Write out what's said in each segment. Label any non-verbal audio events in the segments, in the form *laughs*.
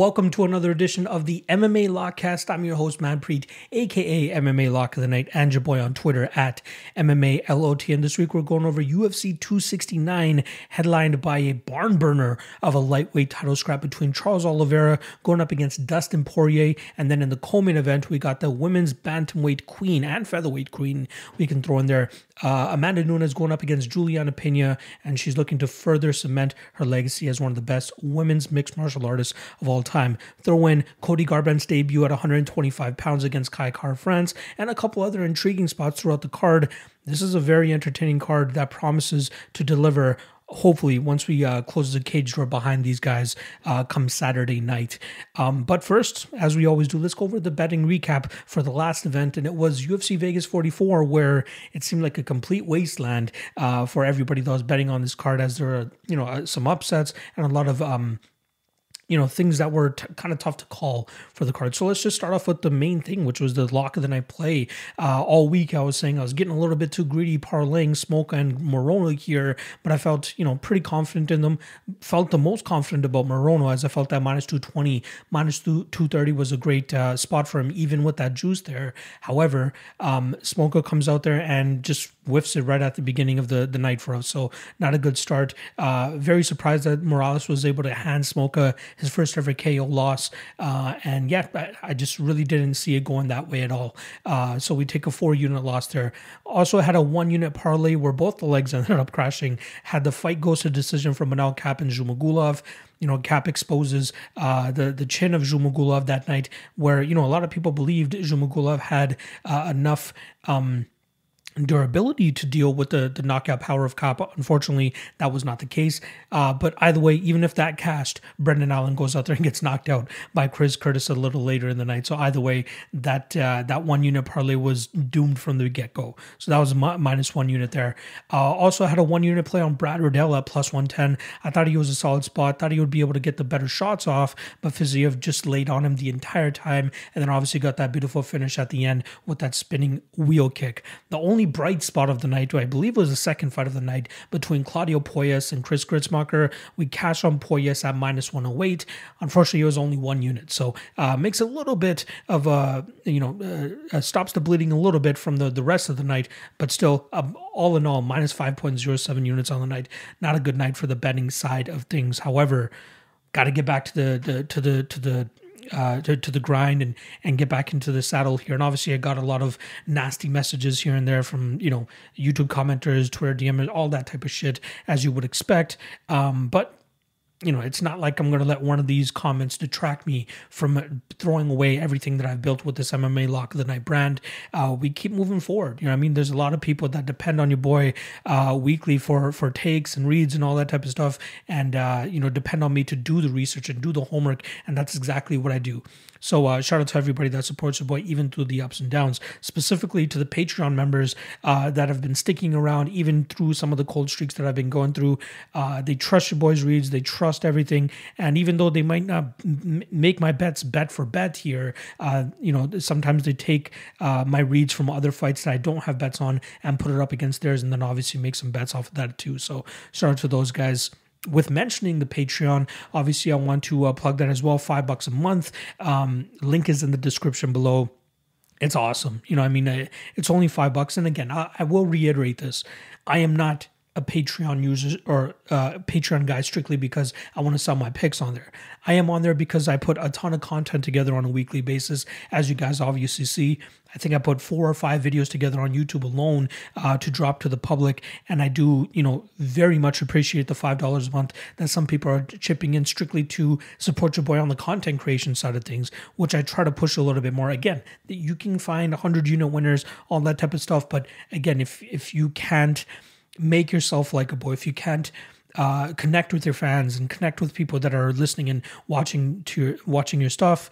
welcome to another edition of the MMA Lockcast. I'm your host, Manpreet, aka MMA Lock of the Night, and your boy on Twitter at MMA LOT. And this week we're going over UFC 269, headlined by a barn burner of a lightweight title scrap between Charles Oliveira going up against Dustin Poirier. And then in the co-main event, we got the women's bantamweight queen and featherweight queen we can throw in there. Uh, Amanda Nunes going up against Juliana Pena, and she's looking to further cement her legacy as one of the best women's mixed martial artists of all time. Throw in Cody Garbrandt's debut at 125 pounds against Kai Kara-France and a couple other intriguing spots throughout the card. This is a very entertaining card that promises to deliver hopefully once we uh, close the cage door behind these guys uh, come Saturday night. Um, but first, as we always do, let's go over the betting recap for the last event, and it was UFC Vegas 44, where it seemed like a complete wasteland uh, for everybody that was betting on this card, as there are you know uh, some upsets and a lot of um, you know things that were t- kind of tough to call for the card. So let's just start off with the main thing, which was the lock of the night play. Uh, all week I was saying I was getting a little bit too greedy parlaying Smolka and Morono here, but I felt you know pretty confident in them. Felt the most confident about Morono as I felt that minus two twenty, minus two two thirty was a great uh, spot for him, even with that juice there. However, um, Smolka comes out there and just whiffs it right at the beginning of the, the night for us. So not a good start. Uh, very surprised that Morales was able to hand Smolka his first ever KO loss. Uh, and yeah, I, I, just really didn't see it going that way at all. Uh, so we take a four unit loss there. Also had a one unit parlay where both the legs *laughs* ended up crashing. Had the fight goes to decision from Manel Kape and Zhumagulov you know, Kape exposes uh, the the chin of Zhumagulov that night, where you know a lot of people believed Zhumagulov had uh, enough. Um, durability to deal with the, the knockout power of Kape. Unfortunately, that was not the case. Uh, but either way, even if that cast, Brendan Allen goes out there and gets knocked out by Chris Curtis a little later in the night. So either way, that uh, that one unit parlay was doomed from the get go. So that was mi- minus one unit there. Uh, also had a one unit play on Brad Riddell at plus 110. I thought he was a solid spot. Thought he would be able to get the better shots off, but Fiziev just laid on him the entire time. And then obviously got that beautiful finish at the end with that spinning wheel kick. The only bright spot of the night, I believe was the second fight of the night between Claudio Puelles and Chris Gruetzemacher. We cashed on Puelles at minus 108. Unfortunately, it was only one unit. So uh, makes a little bit of a, you know, uh, uh, stops the bleeding a little bit from the, the rest of the night, but still, um, all in all, minus 5.07 units on the night. Not a good night for the betting side of things. However, got to get back to the, the to the to the uh, to, to the grind and and get back into the saddle here. And obviously, I got a lot of nasty messages here and there from you know YouTube commenters, Twitter DMs, all that type of shit, as you would expect. Um, but you know, it's not like I'm going to let one of these comments detract me from throwing away everything that I've built with this MMA Lock of the Night brand. Uh, we keep moving forward. You know, I mean, there's a lot of people that depend on your boy uh, weekly for for takes and reads and all that type of stuff, and uh, you know, depend on me to do the research and do the homework, and that's exactly what I do. So uh, shout out to everybody that supports your boy even through the ups and downs. Specifically to the Patreon members uh, that have been sticking around even through some of the cold streaks that I've been going through. Uh, they trust your boys' reads. They trust everything. And even though they might not m- make my bets bet for bet here, uh, you know sometimes they take uh, my reads from other fights that I don't have bets on and put it up against theirs, and then obviously make some bets off of that too. So shout out to those guys with mentioning the Patreon, obviously I want to uh, plug that as well. Five bucks a month. Um, link is in the description below. It's awesome. You know, I mean, it's only five bucks. And again, I, I will reiterate this: I am not a Patreon user or uh, Patreon guy strictly because I want to sell my picks on there. I am on there because I put a ton of content together on a weekly basis, as you guys obviously see. I think I put four or five videos together on YouTube alone uh, to drop to the public, and I do, you know, very much appreciate the five dollars a month that some people are chipping in strictly to support your boy on the content creation side of things, which I try to push a little bit more. Again, you can find 100 unit winners, all that type of stuff, but again, if if you can't make yourself likable, if you can't uh, connect with your fans and connect with people that are listening and watching to your, watching your stuff,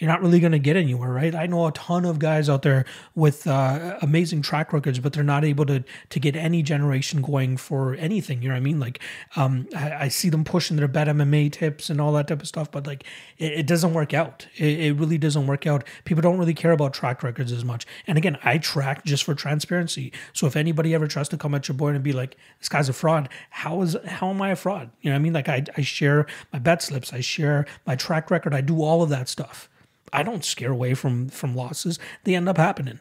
you're not really going to get anywhere, right? I know a ton of guys out there with uh, amazing track records, but they're not able to to get any generation going for anything. You know what I mean? Like, um, I, I, see them pushing their bet MMA tips and all that type of stuff, but like, it, it doesn't work out. It, it, really doesn't work out. People don't really care about track records as much. And again, I track just for transparency. So if anybody ever tries to come at your boy and be like, "This guy's a fraud," how is how am I a fraud? You know what I mean? Like, I I share my bet slips, I share my track record, I do all of that stuff. I don't scare away from from losses. They end up happening.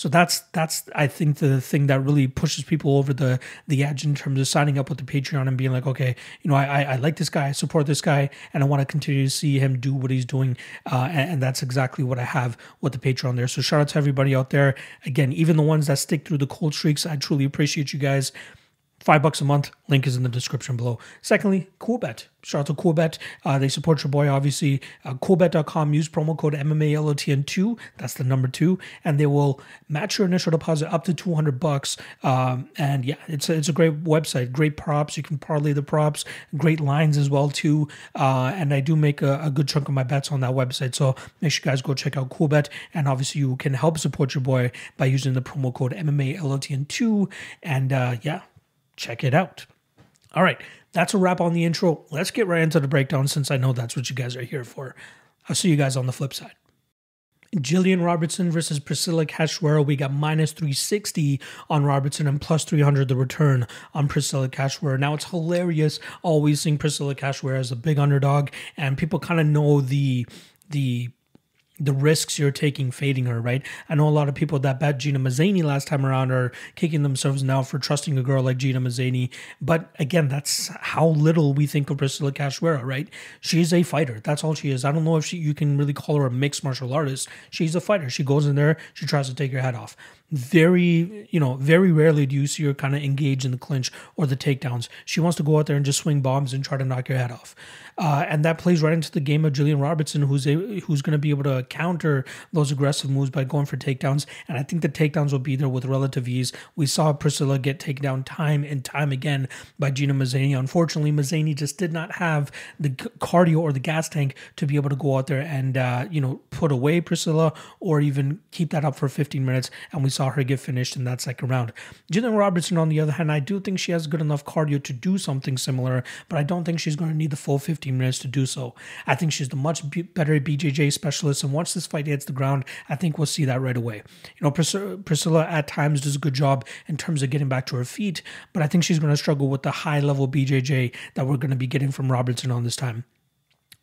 So that's that's I think the thing that really pushes people over the the edge in terms of signing up with the Patreon and being like, okay, you know, I I, like this guy, I support this guy, and I want to continue to see him do what he's doing, uh, and, and, that's exactly what I have with the Patreon there. So shout out to everybody out there. Again, even the ones that stick through the cold streaks, I truly appreciate you guys. Five bucks a month. Link is in the description below. Secondly, Coolbet. Shout out to Coolbet. Uh, they support your boy, obviously. Uh, Coolbet.com. Use promo code MMALOTN2. That's the number two. And they will match your initial deposit up to 200 bucks. Um, and yeah, it's a, it's a great website. Great props. You can parlay the props. Great lines as well, too. Uh, and I do make a, a, good chunk of my bets on that website. So make sure you guys go check out Coolbet. And obviously, you can help support your boy by using the promo code MMALOTN2. And uh, yeah, check it out. All right, that's a wrap on the intro. Let's get right into the breakdown since I know that's what you guys are here for. I'll see you guys on the flip side. Jillian Robertson versus Priscila Cachoeira. We got minus 360 on Robertson and plus 300 the return on Priscila Cachoeira. Now it's hilarious always seeing Priscila Cachoeira as a big underdog, and people kind of know the the the risks you're taking fading her, right? I know a lot of people that bet Gina Mazany last time around are kicking themselves now for trusting a girl like Gina Mazany. But again, that's how little we think of Priscila Cachoeira, right? She's a fighter. That's all she is. I don't know if she, you can really call her a mixed martial artist. She's a fighter. She goes in there, she tries to take your head off very, you know, very rarely do you see her kind of engage in the clinch or the takedowns. She wants to go out there and just swing bombs and try to knock your head off. Uh, and that plays right into the game of Jillian Robertson, who's a, who's going to be able to counter those aggressive moves by going for takedowns. And I think the takedowns will be there with relative ease. We saw Priscila get taken down time and time again by Gina Mazany. Unfortunately, Mazany just did not have the cardio or the gas tank to be able to go out there and uh, you know put away Priscila or even keep that up for 15 minutes. And we saw saw her get finished in that second round. Jillian Robertson, on the other hand, I do think she has good enough cardio to do something similar, but I don't think she's going to need the full 15 minutes to do so. I think she's the much better BJJ specialist, and once this fight hits the ground, I think we'll see that right away. You know, Pris- Priscila at times does a good job in terms of getting back to her feet, but I think she's going to struggle with the high level BJJ that we're going to be getting from Robertson on this time.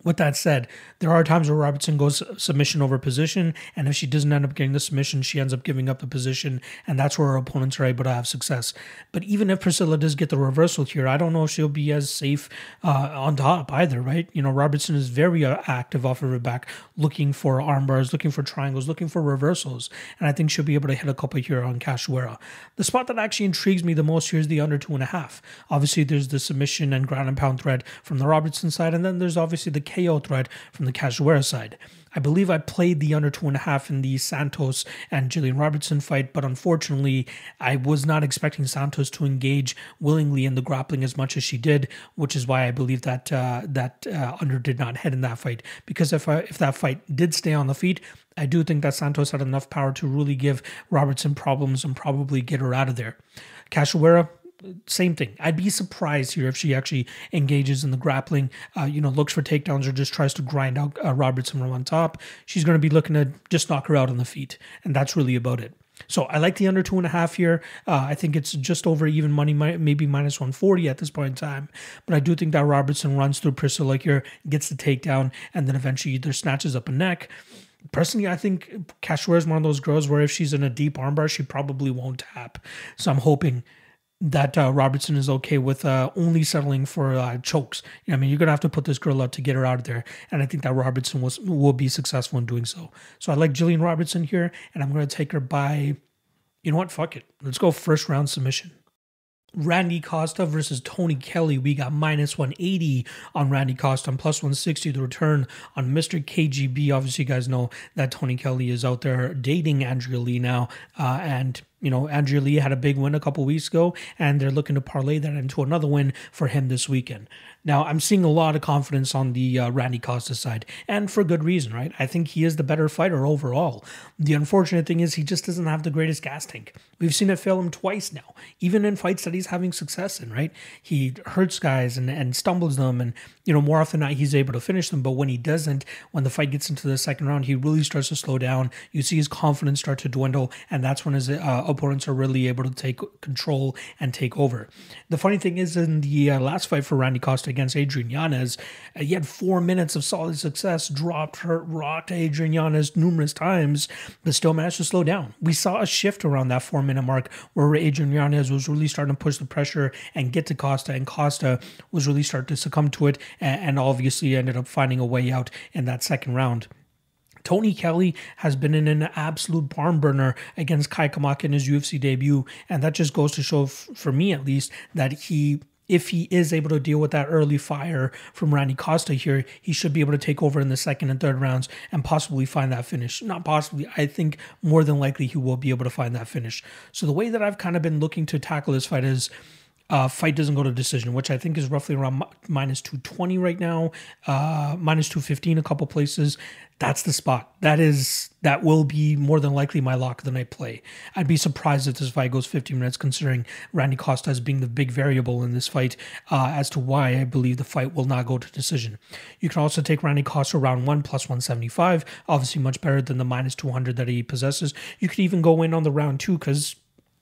With that said, there are times where Robertson goes submission over position, and if she doesn't end up getting the submission, she ends up giving up the position, and that's where her opponents are able to have success. But even if Priscila does get the reversal here, I don't know if she'll be as safe uh, on top either, right? You know, Robertson is very uh, active off of her back, looking for arm bars, looking for triangles, looking for reversals, and I think she'll be able to hit a couple here on Cachoeira. The spot that actually intrigues me the most here is the under two and a half. Obviously, there's the submission and ground and pound threat from the Robertson side, and then there's obviously the KO threat from the Cachoeira side. I believe I played the under two and a half in the Santos and Jillian Robertson fight, but unfortunately, I was not expecting Santos to engage willingly in the grappling as much as she did, which is why I believe that uh, that uh, under did not head in that fight. Because if I, if that fight did stay on the feet, I do think that Santos had enough power to really give Robertson problems and probably get her out of there. Cachoeira, same thing. I'd be surprised here if she actually engages in the grappling, uh, you know, looks for takedowns or just tries to grind out uh, Robertson from on top. She's going to be looking to just knock her out on the feet. And that's really about it. So I like the under two and a half here. Uh, I think it's just over even money, maybe minus 140 at this point in time. But I do think that Robertson runs through Priscila here, gets the takedown, and then eventually either snatches up a neck. Personally, I think Cachoeira is one of those girls where if she's in a deep armbar, she probably won't tap. So I'm hoping that uh, Robertson is okay with uh, only settling for uh, chokes. You know, I mean, you're gonna have to put this girl out to get her out of there, and I think that Robertson was will be successful in doing so. So I like Jillian Robertson here, and I'm gonna take her by. You know what? Fuck it. Let's go first round submission. Randy Costa versus Tony Kelly. We got minus 180 on Randy Costa and plus 160 the return on Mr. KGB. Obviously, you guys know that Tony Kelly is out there dating Andrea Lee now. Uh, and you know, Andrew Lee had a big win a couple weeks ago, and they're looking to parlay that into another win for him this weekend. Now, I'm seeing a lot of confidence on the uh, Randy Costa side, and for good reason, right? I think he is the better fighter overall. The unfortunate thing is he just doesn't have the greatest gas tank. We've seen it fail him twice now, even in fights that he's having success in, right? He hurts guys and, and stumbles them, and, you know, more often than not, he's able to finish them. But when he doesn't, when the fight gets into the second round, he really starts to slow down. You see his confidence start to dwindle, and that's when his uh, opponents are really able to take control and take over. The funny thing is, in the uh, last fight for Randy Costa against Adrian Yanez, uh, he had four minutes of solid success, dropped, hurt, rocked Adrian Yanez numerous times, but still managed to slow down. We saw a shift around that four minute mark where Adrian Yanez was really starting to push the pressure and get to Costa, and Costa was really starting to succumb to it, and, obviously ended up finding a way out in that second round. Tony Kelly has been in an absolute barn burner against Kai Kamaka in his UFC debut, and that just goes to show, for me at least, that he if he is able to deal with that early fire from Randy Costa here, he should be able to take over in the second and third rounds and possibly find that finish. Not possibly, I think more than likely he will be able to find that finish. So the way that I've kind of been looking to tackle this fight is uh, fight doesn't go to decision, which I think is roughly around minus 220 right now, uh, minus 215 a couple places. That's the spot. That is that will be more than likely my lock of the night play. I'd be surprised if this fight goes 15 minutes, considering Randy Costa as being the big variable in this fight uh, as to why I believe the fight will not go to decision. You can also take Randy Costa round one plus 175, obviously much better than the minus 200 that he possesses. You could even go in on the round two because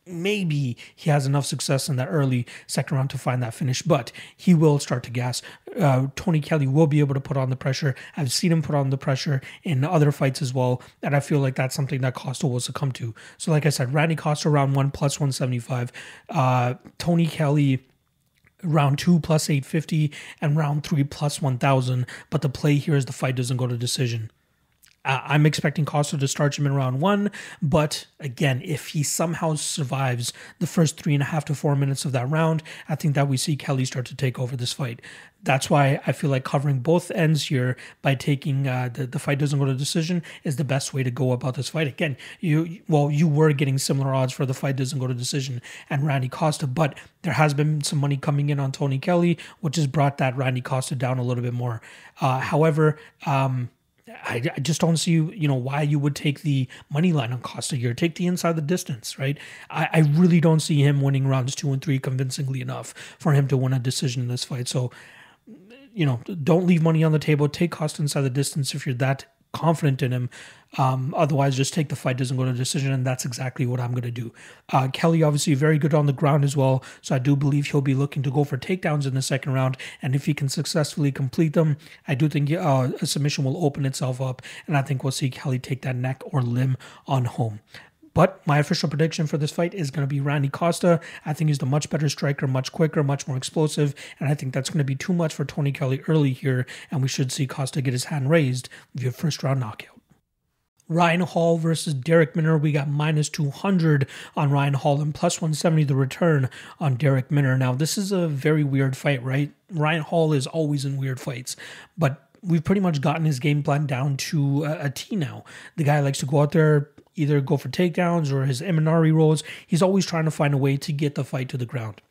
maybe he has enough success in that early second round to find that finish, but he will start to gas. Uh, Tony Kelly will be able to put on the pressure. I've seen him put on the pressure in other fights as well, and I feel like that's something that Costa will succumb to. So, like I said, Randy Costa round one plus 175, uh, Tony Kelly round two plus 850 and round three plus 1000 but the play here is the fight doesn't go to decision I'm expecting Costa to start him in round one, but again, if he somehow survives the first three and a half to four minutes of that round, I think that we see Kelly start to take over this fight. That's why I feel like covering both ends here by taking uh, the the fight doesn't go to decision is the best way to go about this fight. Again, you well you were getting similar odds for the fight doesn't go to decision and Randy Costa, but there has been some money coming in on Tony Kelly, which has brought that Randy Costa down a little bit more. Uh, however, um, I, I, just don't see you know why you would take the money line on Costa here. Take the inside the distance, right? I, I really don't see him winning rounds two and three convincingly enough for him to win a decision in this fight. So, you know, don't leave money on the table. Take Costa inside the distance if you're that confident in him. Um, otherwise, just take the fight doesn't go to decision, and that's exactly what I'm going to do. Uh, Kelly, obviously, very good on the ground as well, so I do believe he'll be looking to go for takedowns in the second round, and if he can successfully complete them, I do think uh, a submission will open itself up, and I think we'll see Kelly take that neck or limb on home. But my official prediction for this fight is going to be Randy Costa. I think he's the much better striker, much quicker, much more explosive, and I think that's going to be too much for Tony Kelly early here, and we should see Costa get his hand raised via first round knockout. Ryan Hall versus Darrick Minner. We got minus 200 on Ryan Hall and plus 170 the return on Darrick Minner. Now, this is a very weird fight, right? Ryan Hall is always in weird fights, but we've pretty much gotten his game plan down to a, a T now. The guy likes to go out there, either go for takedowns or his Imanari rolls. He's always trying to find a way to get the fight to the ground.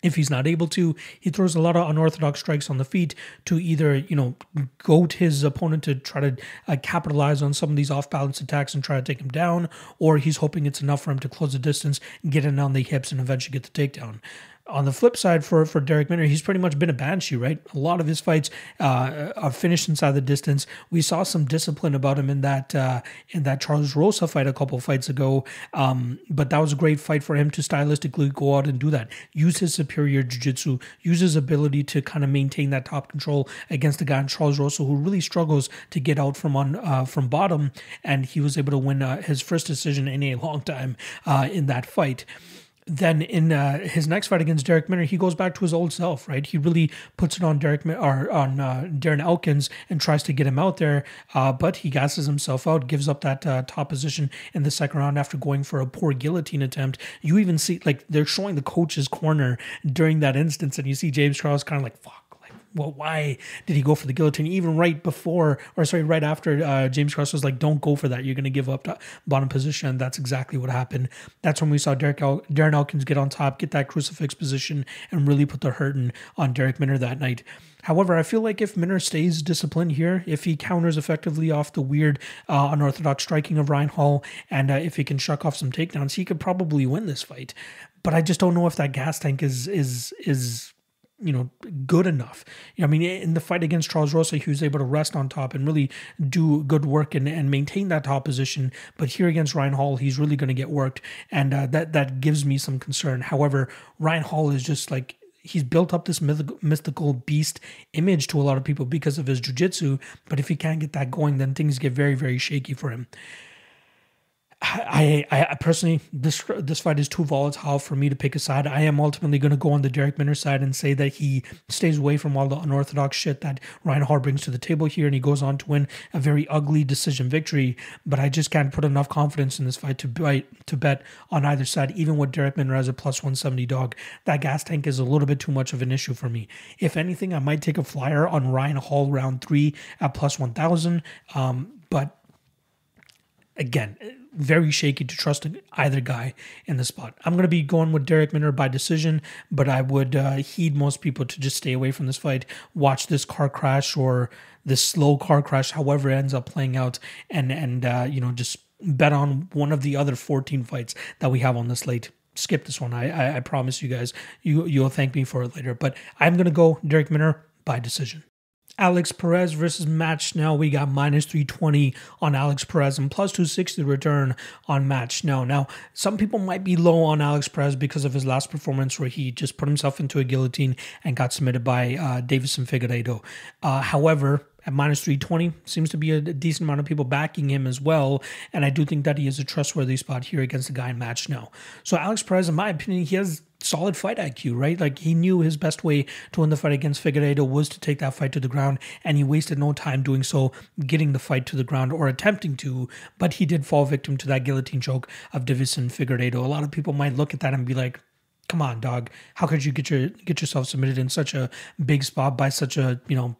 If he's not able to, he throws a lot of unorthodox strikes on the feet to either, you know, goat his opponent to try to uh, capitalize on some of these off balance attacks and try to take him down, or he's hoping it's enough for him to close the distance, get in on the hips, and eventually get the takedown on the flip side for for Darrick Minner, he's pretty much been a banshee, right? A lot of his fights uh, are finished inside the distance. We saw some discipline about him in that uh, in that Charles Rosa fight a couple fights ago, um, but that was a great fight for him to stylistically go out and do that. Use his superior jiu-jitsu, use his ability to kind of maintain that top control against a guy in Charles Rosa who really struggles to get out from on uh, from bottom, and he was able to win uh, his first decision in a long time uh, in that fight then in uh, his next fight against Darrick Minner, he goes back to his old self, right? He really puts it on Derek or on uh, Darren Elkins and tries to get him out there, uh, but he gasses himself out, gives up that uh, top position in the second round after going for a poor guillotine attempt. You even see like they're showing the coach's corner during that instance, and you see James Charles kind of like, "Fuck." Well, why did he go for the guillotine? Even right before, or sorry, right after uh, James Krause was like, don't go for that. You're going to give up bottom position. That's exactly what happened. That's when we saw Derek El- Darren Elkins get on top, get that crucifix position, and really put the hurting on Darrick Minner that night. However, I feel like if Minner stays disciplined here, if he counters effectively off the weird uh, unorthodox striking of Ryan Hall, and uh, if he can shuck off some takedowns, he could probably win this fight. But I just don't know if that gas tank is is is you know, good enough. I mean, in the fight against Charles Rosa, he was able to rest on top and really do good work and, and maintain that top position. But here against Ryan Hall, he's really going to get worked, and uh, that that gives me some concern. However, Ryan Hall is just like he's built up this mythical, mystical beast image to a lot of people because of his jiu-jitsu but if he can't get that going then things get very very shaky for him I, I, personally this this fight is too volatile for me to pick a side. I am ultimately going to go on the Darrick Minner side and say that he stays away from all the unorthodox shit that Ryan Hall brings to the table here, and he goes on to win a very ugly decision victory. But I just can't put enough confidence in this fight to bet to bet on either side. Even with Darrick Minner as a plus one seventy dog, that gas tank is a little bit too much of an issue for me. If anything, I might take a flyer on Ryan Hall round three at plus one thousand. Um, but again very shaky to trust either guy in the spot. I'm going to be going with Darrick Minner by decision, but I would uh, heed most people to just stay away from this fight, watch this car crash or this slow car crash, however it ends up playing out, and and uh, you know just bet on one of the other 14 fights that we have on the slate skip this one. I, I, I promise you guys, you you'll thank me for it later. But I'm gonna go Darrick Minner by decision. Alex Perez versus Matt Schnell. We got minus 320 on Alex Perez and plus 260 return on Matt Schnell. Now, some people might be low on Alex Perez because of his last performance where he just put himself into a guillotine and got submitted by uh, Deiveson Figueiredo. Uh, however, at minus 320 seems to be a decent amount of people backing him as well and i do think that he is a trustworthy spot here against the guy in Matt Schnell so alex perez in my opinion he has solid fight IQ, right? Like he knew his best way to win the fight against Figueiredo was to take that fight to the ground, and he wasted no time doing so, getting the fight to the ground or attempting to. But he did fall victim to that guillotine choke of Deiveson Figueiredo. A lot of people might look at that and be like, "Come on, dog! How could you get your get yourself submitted in such a big spot by such a you know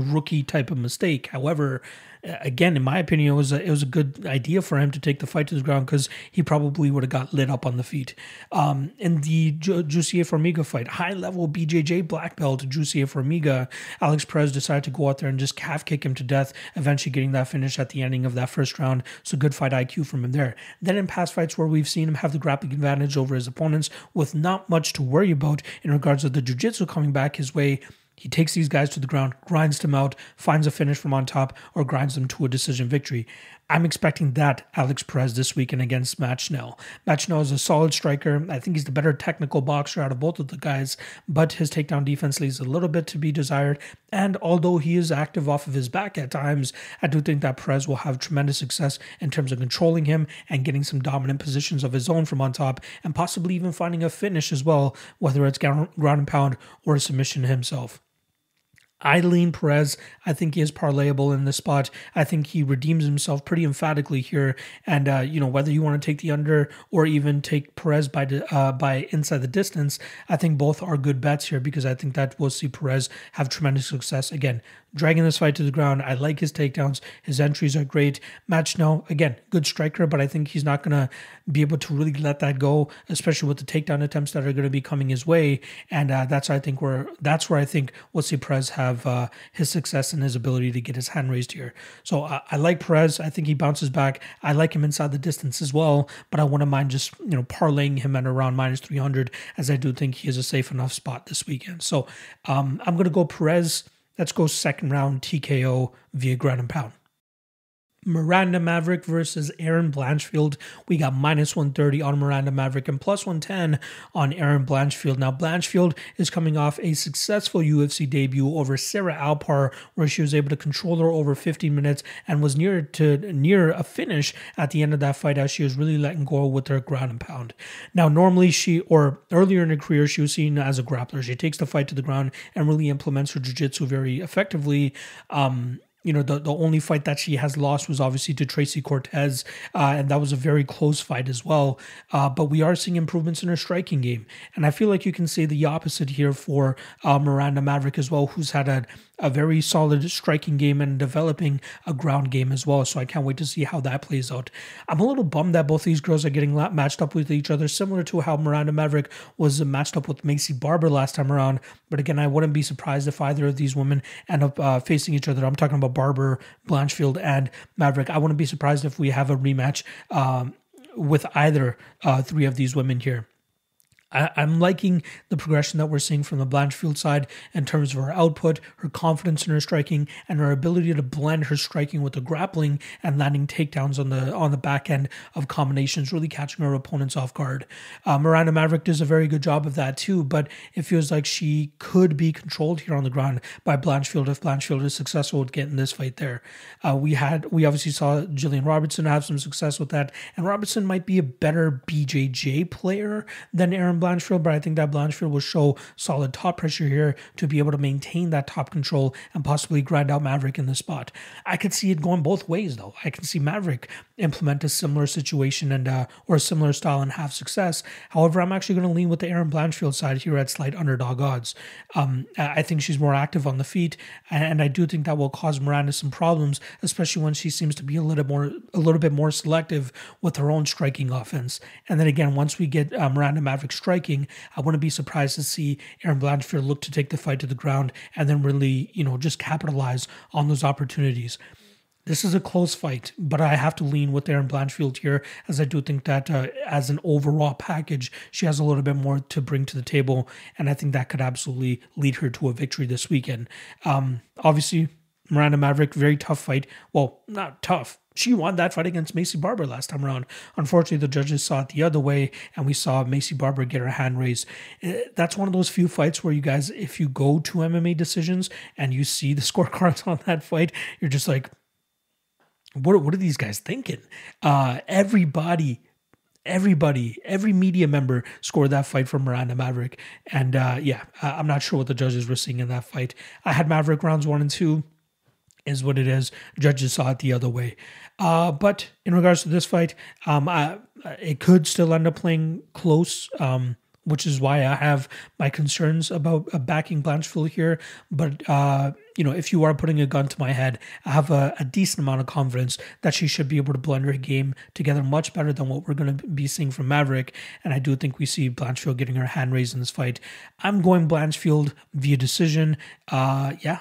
rookie type of mistake?" However, again, in my opinion, it was a, it was a good idea for him to take the fight to the ground because he probably would have got lit up on the feet. Um, in the Ju- Jussier Formiga fight, high level BJJ black belt Jussier Formiga, Alex Perez decided to go out there and just calf kick him to death, eventually getting that finish at the ending of that first round. So good fight IQ from him there. Then in past fights where we've seen him have the grappling advantage over his opponents with not much to worry about in regards to the jiu-jitsu coming back his way, he takes these guys to the ground, grinds them out, finds a finish from on top, or grinds them to a decision victory. I'm expecting that Alex Perez this weekend against Matt Schnell. Is a solid striker. I think he's the better technical boxer out of both of the guys, but his takedown defense leaves a little bit to be desired. And although he is active off of his back at times, I do think that Perez will have tremendous success in terms of controlling him and getting some dominant positions of his own from on top, and possibly even finding a finish as well, whether it's ground and pound or submission himself. I lean Perez. I think he is parlayable in this spot. I think he redeems himself pretty emphatically here. And uh, you know whether you want to take the under or even take Perez by uh, by inside the distance, I think both are good bets here because I think that we'll see Perez have tremendous success again dragging this fight to the ground. I like his takedowns. His entries are great. Matt Schnell, again, good striker, but I think he's not going to be able to really let that go, especially with the takedown attempts that are going to be coming his way. And uh, that's I think where that's where I think we'll see Perez have uh, his success and his ability to get his hand raised here. So uh, I like Perez. I think he bounces back. I like him inside the distance as well, but I wouldn't mind just you know parlaying him at around minus 300 as I do think he is a safe enough spot this weekend. So um, I'm going to go Perez. Let's go second round TKO via ground and pound. Miranda Maverick versus Erin Blanchfield. We got minus 130 on Miranda Maverick and plus 110 on Erin Blanchfield. Now, Blanchfield is coming off a successful UFC debut over Sarah Alpar, where she was able to control her over 15 minutes and was near to near a finish at the end of that fight as she was really letting go with her ground and pound. Now, normally she, or earlier in her career, she was seen as a grappler. She takes the fight to the ground and really implements her jiu-jitsu very effectively. Um, you know, the, the only fight that she has lost was obviously to Tracy Cortez, uh, and that was a very close fight as well. Uh, but we are seeing improvements in her striking game. And I feel like you can say the opposite here for uh, Miranda Maverick as well, who's had a, a very solid striking game and developing a ground game as well. So I can't wait to see how that plays out. I'm a little bummed that both these girls are getting matched up with each other, similar to how Miranda Maverick was matched up with Maycee Barber last time around. But again, I wouldn't be surprised if either of these women end up uh, facing each other. I'm talking about Barber, Blanchfield, and Maverick. I wouldn't be surprised if we have a rematch um, with either uh, three of these women here. I, am liking the progression that we're seeing from the Blanchfield side in terms of her output, her confidence in her striking, and her ability to blend her striking with the grappling and landing takedowns on the on the back end of combinations, really catching her opponents off guard. Uh, Miranda Maverick does a very good job of that too, but it feels like she could be controlled here on the ground by Blanchfield if Blanchfield is successful with getting this fight there. Uh, we had we obviously saw Jillian Robertson have some success with that, and Robertson might be a better BJJ player than Erin Blanchfield, but I think that Blanchfield will show solid top pressure here to be able to maintain that top control and possibly grind out Maverick in the spot. I could see it going both ways though. I can see Maverick implement a similar situation and uh, or a similar style and have success. However, I'm actually going to lean with the Erin Blanchfield side here at slight underdog odds. Um, I think she's more active on the feet, and I do think that will cause Miranda some problems, especially when she seems to be a little more a little bit more selective with her own striking offense. And then again, once we get uh, Miranda Maverick striking, I wouldn't be surprised to see Erin Blanchfield look to take the fight to the ground and then really, you know, just capitalize on those opportunities. This is a close fight, but I have to lean with Erin Blanchfield here, as I do think that uh, as an overall package, she has a little bit more to bring to the table, and I think that could absolutely lead her to a victory this weekend. Um, obviously, Miranda Maverick, very tough fight. Well, not tough. She won that fight against Maycee Barber last time around. Unfortunately, the judges saw it the other way, and we saw Maycee Barber get her hand raised. Eh, that's one of those few fights where you guys, if you go to MMA decisions and you see the *laughs* scorecards on that fight, you're just like, what, what are these guys thinking? Uh, everybody everybody, every media member scored that fight for Miranda Maverick. And uh, yeah, I'm not sure what the judges were seeing in that fight. I had Maverick rounds one and two is what it is. Judges saw it the other way. Uh, but in regards to this fight, um, I, it could still end up playing close, um, which is why I have my concerns about uh, backing Blanchfield here. But uh, you know, if you are putting a gun to my head, I have a, a, decent amount of confidence that she should be able to blend her game together much better than what we're going to be seeing from Maverick. And I do think we see Blanchfield getting her hand raised in this fight. I'm going Blanchfield via decision. Uh, yeah,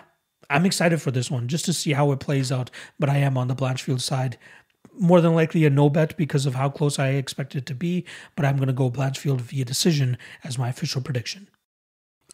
I'm excited for this one just to see how it plays out, but I am on the Blanchfield side. More than likely a no bet because of how close I expect it to be, but I'm going to go Blanchfield via decision as my official prediction.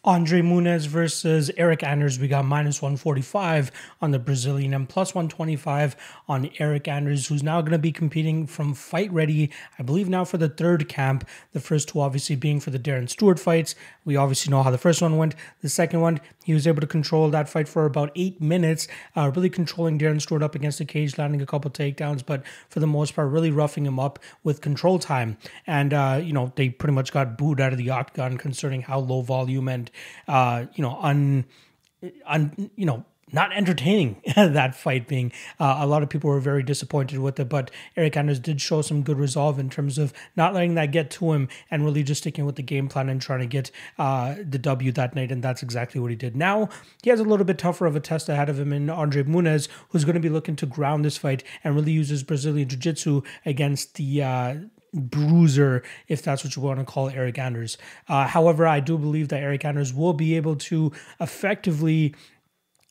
Andre Muniz versus Eric Anders. We got minus 145 on the Brazilian and plus 125 on Eric Anders, who's now going to be competing from fight ready, I believe now for the third camp. The first two obviously being for the Darren Stewart fights. We obviously know how the first one went. The second one, he was able to control that fight for about eight minutes, uh, really controlling Darren Stewart up against the cage, landing a couple takedowns, but for the most part, really roughing him up with control time. And, uh, you know, they pretty much got booed out of the octagon concerning how low volume and, uh, you know, un, un, you know, not entertaining *laughs* that fight being uh, a lot of people were very disappointed with it but eric anders did show some good resolve in terms of not letting that get to him and really just sticking with the game plan and trying to get uh, the w that night and that's exactly what he did now he has a little bit tougher of a test ahead of him in andre muniz who's going to be looking to ground this fight and really use his brazilian jiu-jitsu against the uh, bruiser, if that's what you want to call Eric Anders. Uh, however, I do believe that Eric Anders will be able to effectively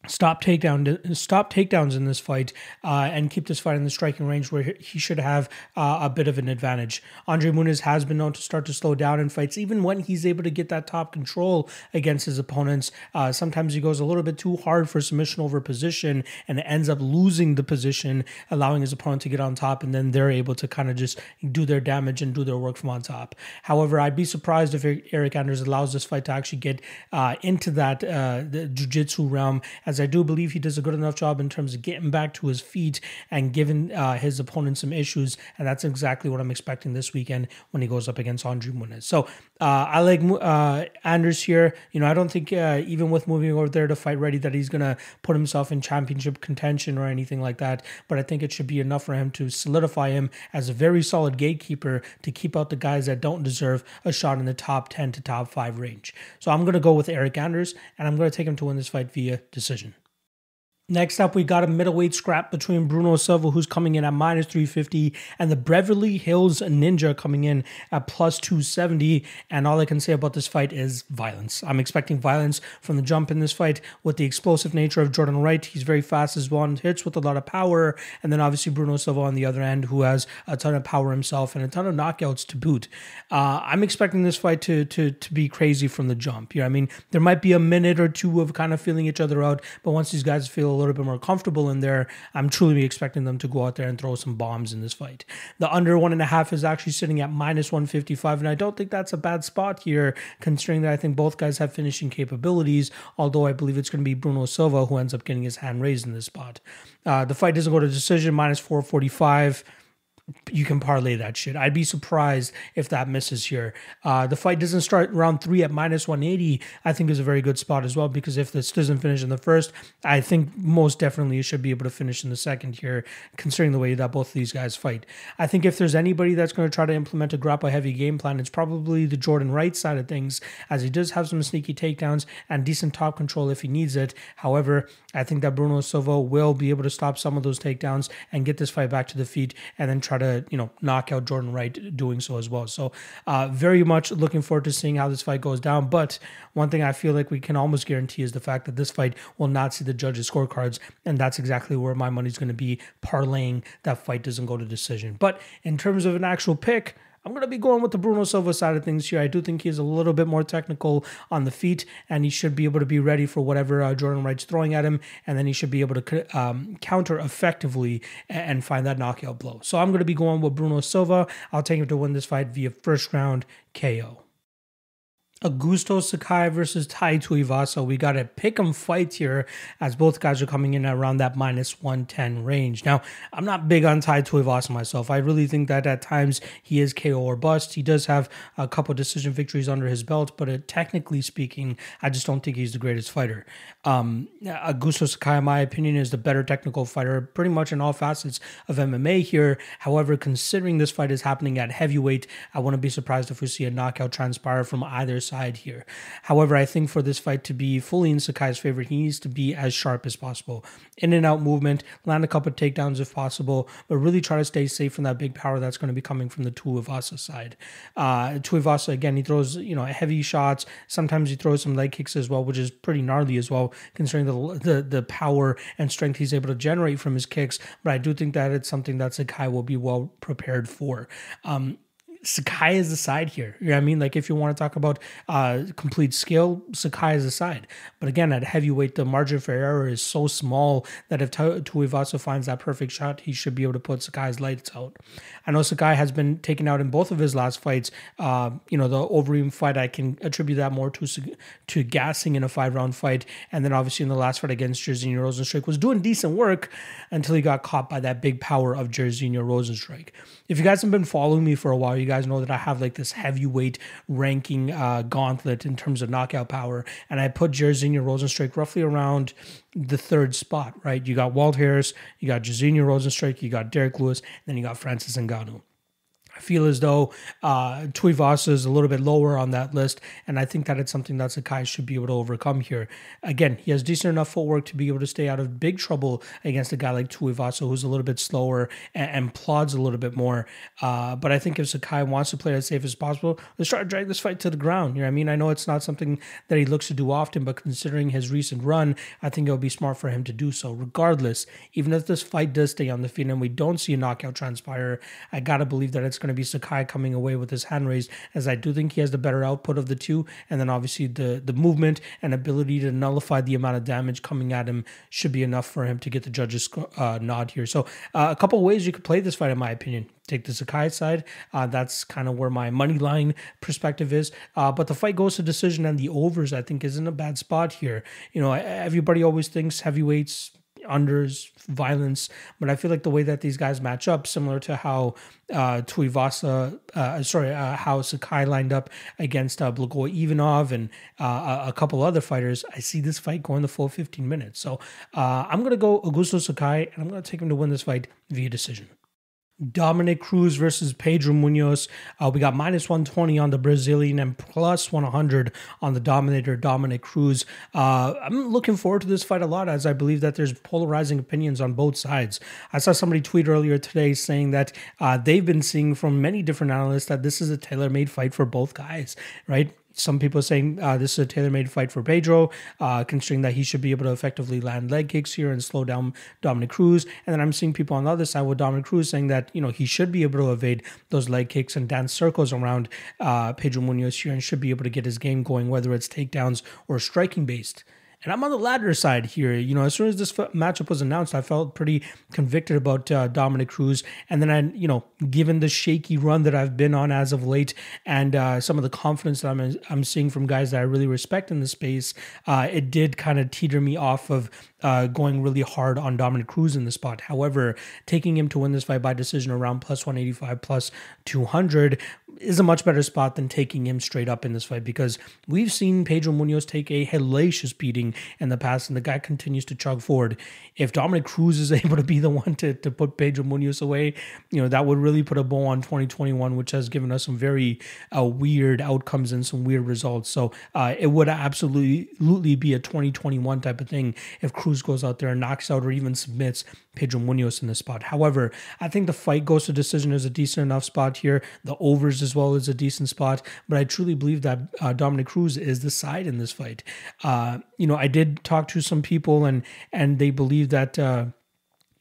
stop takedown stop takedowns in this fight uh, and keep this fight in the striking range where he should have uh, a bit of an advantage. Andre Muniz has been known to start to slow down in fights, even when he's able to get that top control against his opponents. Uh, sometimes he goes a little bit too hard for submission over position and ends up losing the position, allowing his opponent to get on top, and then they're able to kind of just do their damage and do their work from on top. However, I'd be surprised if Eric Anders allows this fight to actually get uh, into that uh, jiu-jitsu realm as as I do believe he does a good enough job in terms of getting back to his feet and giving uh, his opponent some issues. And that's exactly what I'm expecting this weekend when he goes up against Andre Muniz. So Uh, I like uh, Anders here. You know, I don't think uh, even with moving over there to fight ready that he's gonna put himself in championship contention or anything like that. But I think it should be enough for him to solidify him as a very solid gatekeeper to keep out the guys that don't deserve a shot in the top ten to top five range. So I'm gonna go with Eric Anders, and I'm gonna take him to win this fight via decision. Next up, we got a middleweight scrap between Bruno Silva, who's coming in at minus 350, and the Beverly Hills Ninja coming in at plus 270. And all I can say about this fight is violence. I'm expecting violence from the jump in this fight with the explosive nature of Jordan Wright. He's very fast as well hits with a lot of power. And then obviously Bruno Silva on the other end, who has a ton of power himself and a ton of knockouts to boot. Uh, I'm expecting this fight to, to, to be crazy from the jump. Yeah, I mean, there might be a minute or two of kind of feeling each other out, but once these guys feel little bit more comfortable in there, I'm truly expecting them to go out there and throw some bombs in this fight. The under one and a half is actually sitting at minus 155, and I don't think that's a bad spot here, considering that I think both guys have finishing capabilities, although I believe it's going to be Bruno Silva who ends up getting his hand raised in this spot. Uh, the fight doesn't go to decision, minus 445 you can parlay that shit. I'd be surprised if that misses here. Uh, the fight doesn't start round three at minus 180. I think is a very good spot as well because if this doesn't finish in the first, I think most definitely you should be able to finish in the second here, considering the way that both of these guys fight. I think if there's anybody that's going to try to implement a grapple heavy game plan, it's probably the Jordan Wright side of things, as he does have some sneaky takedowns and decent top control if he needs it. However, I think that Bruno Silva will be able to stop some of those takedowns and get this fight back to the feet and then try to, you know, knock out Jordan Wright doing so as well. So, uh, very much looking forward to seeing how this fight goes down. But one thing I feel like we can almost guarantee is the fact that this fight will not see the judges' scorecards. And that's exactly where my money's going to be parlaying that fight doesn't go to decision. But in terms of an actual pick, I'm going to be going with the Bruno Silva side of things here. I do think he's a little bit more technical on the feet, and he should be able to be ready for whatever uh, Jordan Wright's throwing at him, and then he should be able to um, counter effectively and find that knockout blow. So I'm going to be going with Bruno Silva. I'll take him to win this fight via first round KO. Augusto Sakai versus Tai Tuivasa. We got a pick 'em fight here as both guys are coming in around that minus 110 range. Now, I'm not big on Tai Tuivasa myself. I really think that at times he is KO or bust. He does have a couple decision victories under his belt, but uh, technically speaking, I just don't think he's the greatest fighter. Um, Augusto Sakai, in my opinion, is the better technical fighter pretty much in all facets of MMA here. However, considering this fight is happening at heavyweight, I wouldn't be surprised if we see a knockout transpire from either side here. However, I think for this fight to be fully in Sakai's favor, he needs to be as sharp as possible. In and out movement, land a couple of takedowns if possible, but really try to stay safe from that big power that's going to be coming from the Tuivasa side. Uh, Tuivasa, again, he throws, you know, heavy shots. Sometimes he throws some leg kicks as well, which is pretty gnarly as well, considering the, the, the power and strength he's able to generate from his kicks. But I do think that it's something that Sakai will be well prepared for. Um, Sakai is the side here. You know what I mean? Like if you want to talk about uh, complete skill, Sakai is the side. But again, at heavyweight, the margin for error is so small that if Tuivasa finds that perfect shot, he should be able to put Sakai's lights out. I know Sakai has been taken out in both of his last fights. Uh, you know, the Overeem fight, I can attribute that more to to gassing in a five round fight, and then obviously in the last fight against Jairzinho Rozenstruik was doing decent work until he got caught by that big power of Jairzinho Rozenstruik. If you guys have been following me for a while, you guys know that I have like this heavyweight ranking uh, gauntlet in terms of knockout power, and I put Jairzinho Rozenstruik roughly around the third spot. Right, you got Walt Harris, you got Jairzinho Rozenstruik, you got Derrick Lewis, and then you got Francis Ngannou. I feel as though uh, Tuivasa is a little bit lower on that list, and I think that it's something that Sakai should be able to overcome here. Again, he has decent enough footwork to be able to stay out of big trouble against a guy like Tuivasa, who's a little bit slower and, and plods a little bit more. Uh, but I think if Sakai wants to play as safe as possible, let's try to drag this fight to the ground. You know, I mean, I know it's not something that he looks to do often, but considering his recent run, I think it would be smart for him to do so. Regardless, even if this fight does stay on the feet and we don't see a knockout transpire, I gotta believe that it's going to be Sakai coming away with his hand raised, as I do think he has the better output of the two, and then obviously the the movement and ability to nullify the amount of damage coming at him should be enough for him to get the judges uh, nod here. So uh, a couple ways you could play this fight, in my opinion. Take the Sakai side. Uh, that's kind of where my money line perspective is. Uh, but the fight goes to decision, and the overs I think is in a bad spot here. You know, everybody always thinks heavyweights unders, violence. But I feel like the way that these guys match up, similar to how uh, Tuivasa, uh, sorry, uh, how Sakai lined up against uh, Blagoy Ivanov and uh, a couple other fighters, I see this fight going the full 15 minutes. So uh, I'm going to go Augusto Sakai, and I'm going to take him to win this fight via decision. Dominick Cruz versus Pedro Munhoz. Uh, we got minus 120 on the Brazilian and plus 100 on the Dominator Dominick Cruz. Uh, I'm looking forward to this fight a lot as I believe that there's polarizing opinions on both sides. I saw somebody tweet earlier today saying that uh, they've been seeing from many different analysts that this is a tailor made fight for both guys, right? Some people saying uh, this is a tailor-made fight for Pedro, uh, considering that he should be able to effectively land leg kicks here and slow down Dominick Cruz. And then I'm seeing people on the other side with Dominick Cruz saying that you know he should be able to evade those leg kicks and dance circles around uh, Pedro Munhoz here and should be able to get his game going, whether it's takedowns or striking based. And I'm on the latter side here. You know, as soon as this matchup was announced, I felt pretty convicted about uh, Dominick Cruz. And then I, you know, given the shaky run that I've been on as of late, and uh, some of the confidence that I'm I'm seeing from guys that I really respect in the space, uh, it did kind of teeter me off of uh, going really hard on Dominick Cruz in the spot. However, taking him to win this fight by decision around plus 185, plus 200 is a much better spot than taking him straight up in this fight because we've seen Pedro Munhoz take a hellacious beating in the past and the guy continues to chug forward. If Dominick Cruz is *laughs* able to be the one to, to put Pedro Munhoz away, you know, that would really put a bow on 2021, which has given us some very uh, weird outcomes and some weird results. So uh, it would absolutely, be a 2021 type of thing if Cruz goes out there and knocks out or even submits Pedro Munhoz in this spot. However, I think the fight goes to decision is a decent enough spot here. The overs as well is a decent spot, but I truly believe that uh, Dominick Cruz is the side in this fight. Uh, you know, I did talk to some people and and they believe that.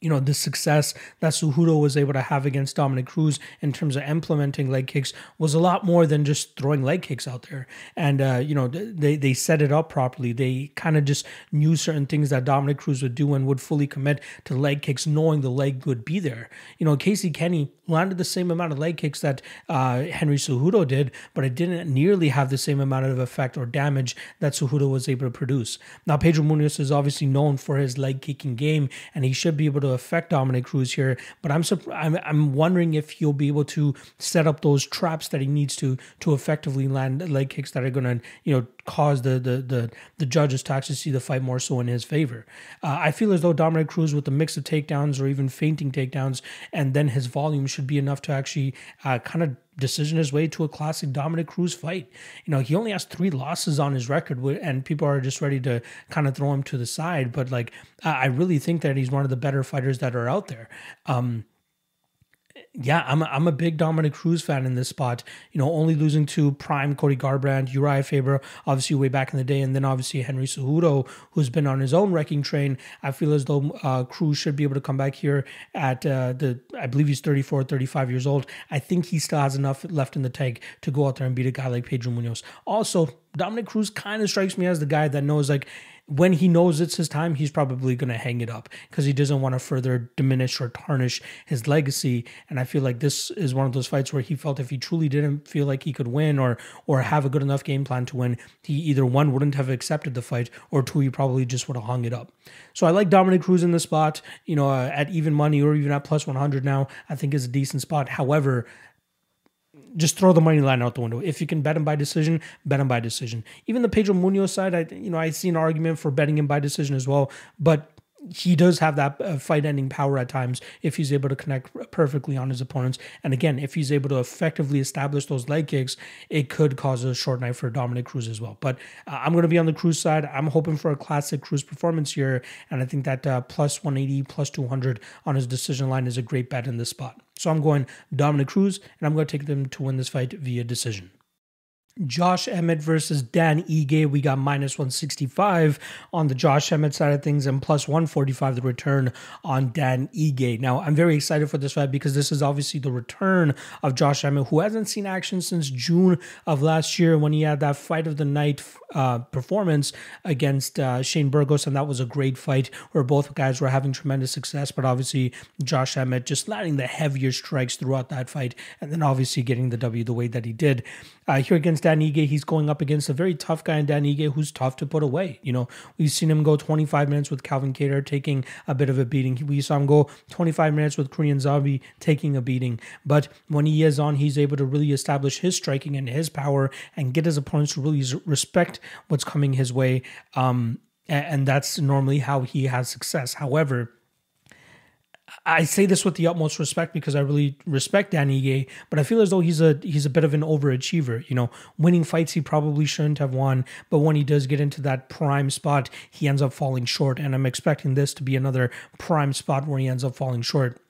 You know the success that Cejudo was able to have against Dominick Cruz in terms of implementing leg kicks was a lot more than just throwing leg kicks out there. And uh, you know they they set it up properly. They kind of just knew certain things that Dominick Cruz would do and would fully commit to leg kicks, knowing the leg would be there. You know Casey Kenny landed the same amount of leg kicks that uh, Henry Cejudo did, but it didn't nearly have the same amount of effect or damage that Cejudo was able to produce. Now Pedro Munhoz is obviously known for his leg kicking game, and he should be able to to affect Dominick Cruz here, but I'm I'm I'm wondering if he'll be able to set up those traps that he needs to to effectively land leg kicks that are going to you know cause the the the the judges to actually see the fight more so in his favor. Uh, I feel as though Dominick Cruz with the mix of takedowns or even feinting takedowns, and then his volume should be enough to actually uh, kind of decision his way to a classic Dominick Cruz fight. You know, he only has three losses on his record, and people are just ready to kind of throw him to the side. But like, I really think that he's one of the better fighters that are out there. Um, yeah, I'm a, I'm a big Dominick Cruz fan in this spot. You know, only losing to prime Cody Garbrandt, Urijah Faber, obviously way back in the day, and then obviously Henry Cejudo, who's been on his own wrecking train. I feel as though uh, Cruz should be able to come back here at uh, the, I believe he's 34, 35 years old. I think he still has enough left in the tank to go out there and beat a guy like Pedro Munhoz. Also, Dominick Cruz kind of strikes me as the guy that knows like when he knows it's his time, he's probably going to hang it up because he doesn't want to further diminish or tarnish his legacy. And I feel like this is one of those fights where he felt if he truly didn't feel like he could win or or have a good enough game plan to win, he either one wouldn't have accepted the fight or two he probably just would have hung it up. So I like Dominick Cruz in the spot. You know, uh, at even money or even at plus one hundred now, I think is a decent spot. However, just throw the money line out the window. If you can bet him by decision, bet him by decision. Even the Pedro Munhoz side, I you know I see an argument for betting him by decision as well, but he does have that uh, fight ending power at times if he's able to connect perfectly on his opponents. And again, if he's able to effectively establish those leg kicks, it could cause a short night for Dominick Cruz as well. But uh, I'm going to be on the Cruz side. I'm hoping for a classic Cruz performance here. And I think that uh, plus 180, plus 200 on his decision line is a great bet in this spot. So I'm going Dominick Cruz, and I'm going to take them to win this fight via decision. Josh Emmett versus Dan Ige. We got minus 165 on the Josh Emmett side of things and plus 145 the return on Dan Ige. Now, I'm very excited for this fight because this is obviously the return of Josh Emmett, who hasn't seen action since June of last year when he had that fight of the night uh, performance against uh, Shane Burgos. And that was a great fight where both guys were having tremendous success. But obviously, Josh Emmett just landing the heavier strikes throughout that fight and then obviously getting the W the way that he did. Uh, here against Dan Ige, he's going up against a very tough guy in Dan Ige who's tough to put away. You know, we've seen him go 25 minutes with Calvin Kattar taking a bit of a beating. We saw him go 25 minutes with Korean Zombie taking a beating. But when he is on, he's able to really establish his striking and his power and get his opponents to really respect what's coming his way. Um, and that's normally how he has success. However, I say this with the utmost respect because I really respect Danny Ige, but I feel as though he's a he's a bit of an overachiever. You know, winning fights he probably shouldn't have won, but when he does get into that prime spot, he ends up falling short. And I'm expecting this to be another prime spot where he ends up falling short.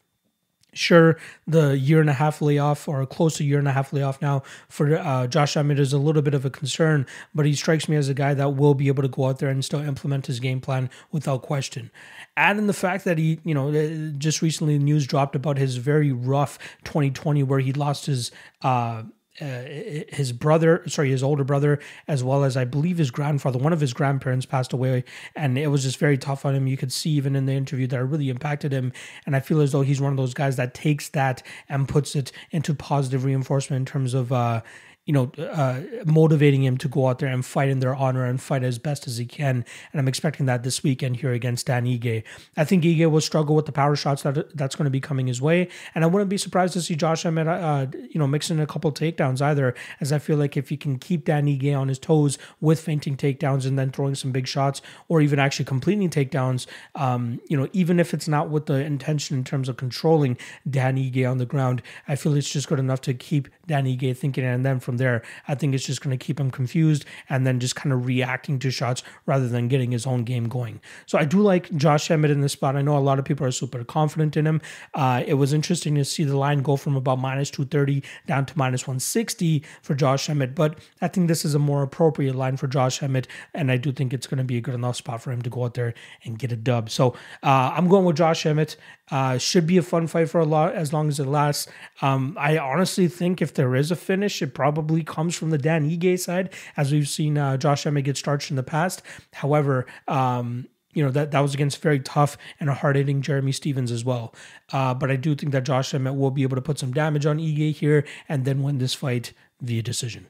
Sure, the year and a half layoff, or close to year and a half layoff now for uh, Josh Emmett is a little bit of a concern, but he strikes me as a guy that will be able to go out there and still implement his game plan without question. Add in the fact that he, you know, uh, just recently news dropped about his very rough 2020 where he lost his uh, uh, his brother, sorry, his older brother, as well as I believe his grandfather. One of his grandparents passed away, and it was just very tough on him. You could see even in the interview that it really impacted him. And I feel as though he's one of those guys that takes that and puts it into positive reinforcement in terms of uh, you know, uh, motivating him to go out there and fight in their honor and fight as best as he can. And I'm expecting that this weekend here against Dan Ige. I think Ige will struggle with the power shots that that's going to be coming his way, and I wouldn't be surprised to see Josh Emmett, uh, you know, mixing a couple takedowns either. As I feel like if he can keep Dan Ige on his toes with feinting takedowns and then throwing some big shots, or even actually completing takedowns, um, you know, even if it's not with the intention in terms of controlling Dan Ige on the ground, I feel it's just good enough to keep Dan Ige thinking, and then from there, I think it's just going to keep him confused and then just kind of reacting to shots rather than getting his own game going. So I do like Josh Emmett in this spot. I know a lot of people are super confident in him. Uh, it was interesting to see the line go from about minus 230 down to minus 160 for Josh Emmett, but I think this is a more appropriate line for Josh Emmett, and I do think it's going to be a good enough spot for him to go out there and get a dub. So uh, I'm going with Josh Emmett. Uh, should be a fun fight for a lot as long as it lasts. Um, I honestly think if there is a finish, it probably comes from the Dan Ige side, as we've seen uh, Josh Emmett get starched in the past. However, um, you know that that was against very tough and a hard hitting Jeremy Stephens as well. Uh, but I do think that Josh Emmett will be able to put some damage on Ige here and then win this fight via decision.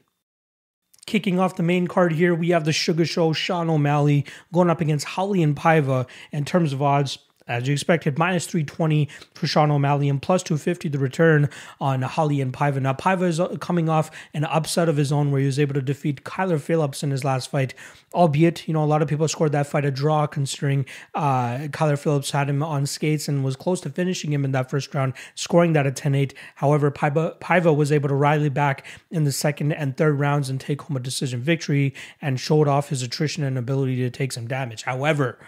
Kicking off the main card here, we have the Sugar Show Sean O'Malley going up against Raulian Paiva. In terms of odds, as you expected, minus 320 for Sean O'Malley and plus 250 the return on Raulian Paiva. Now, Paiva is uh, coming off an upset of his own where he was able to defeat Kyler Phillips in his last fight, albeit, you know, a lot of people scored that fight a draw considering uh, Kyler Phillips had him on skates and was close to finishing him in that first round, scoring that at 10 8. However, Paiva, Paiva was able to rally back in the second and third rounds and take home a decision victory and showed off his attrition and ability to take some damage. However,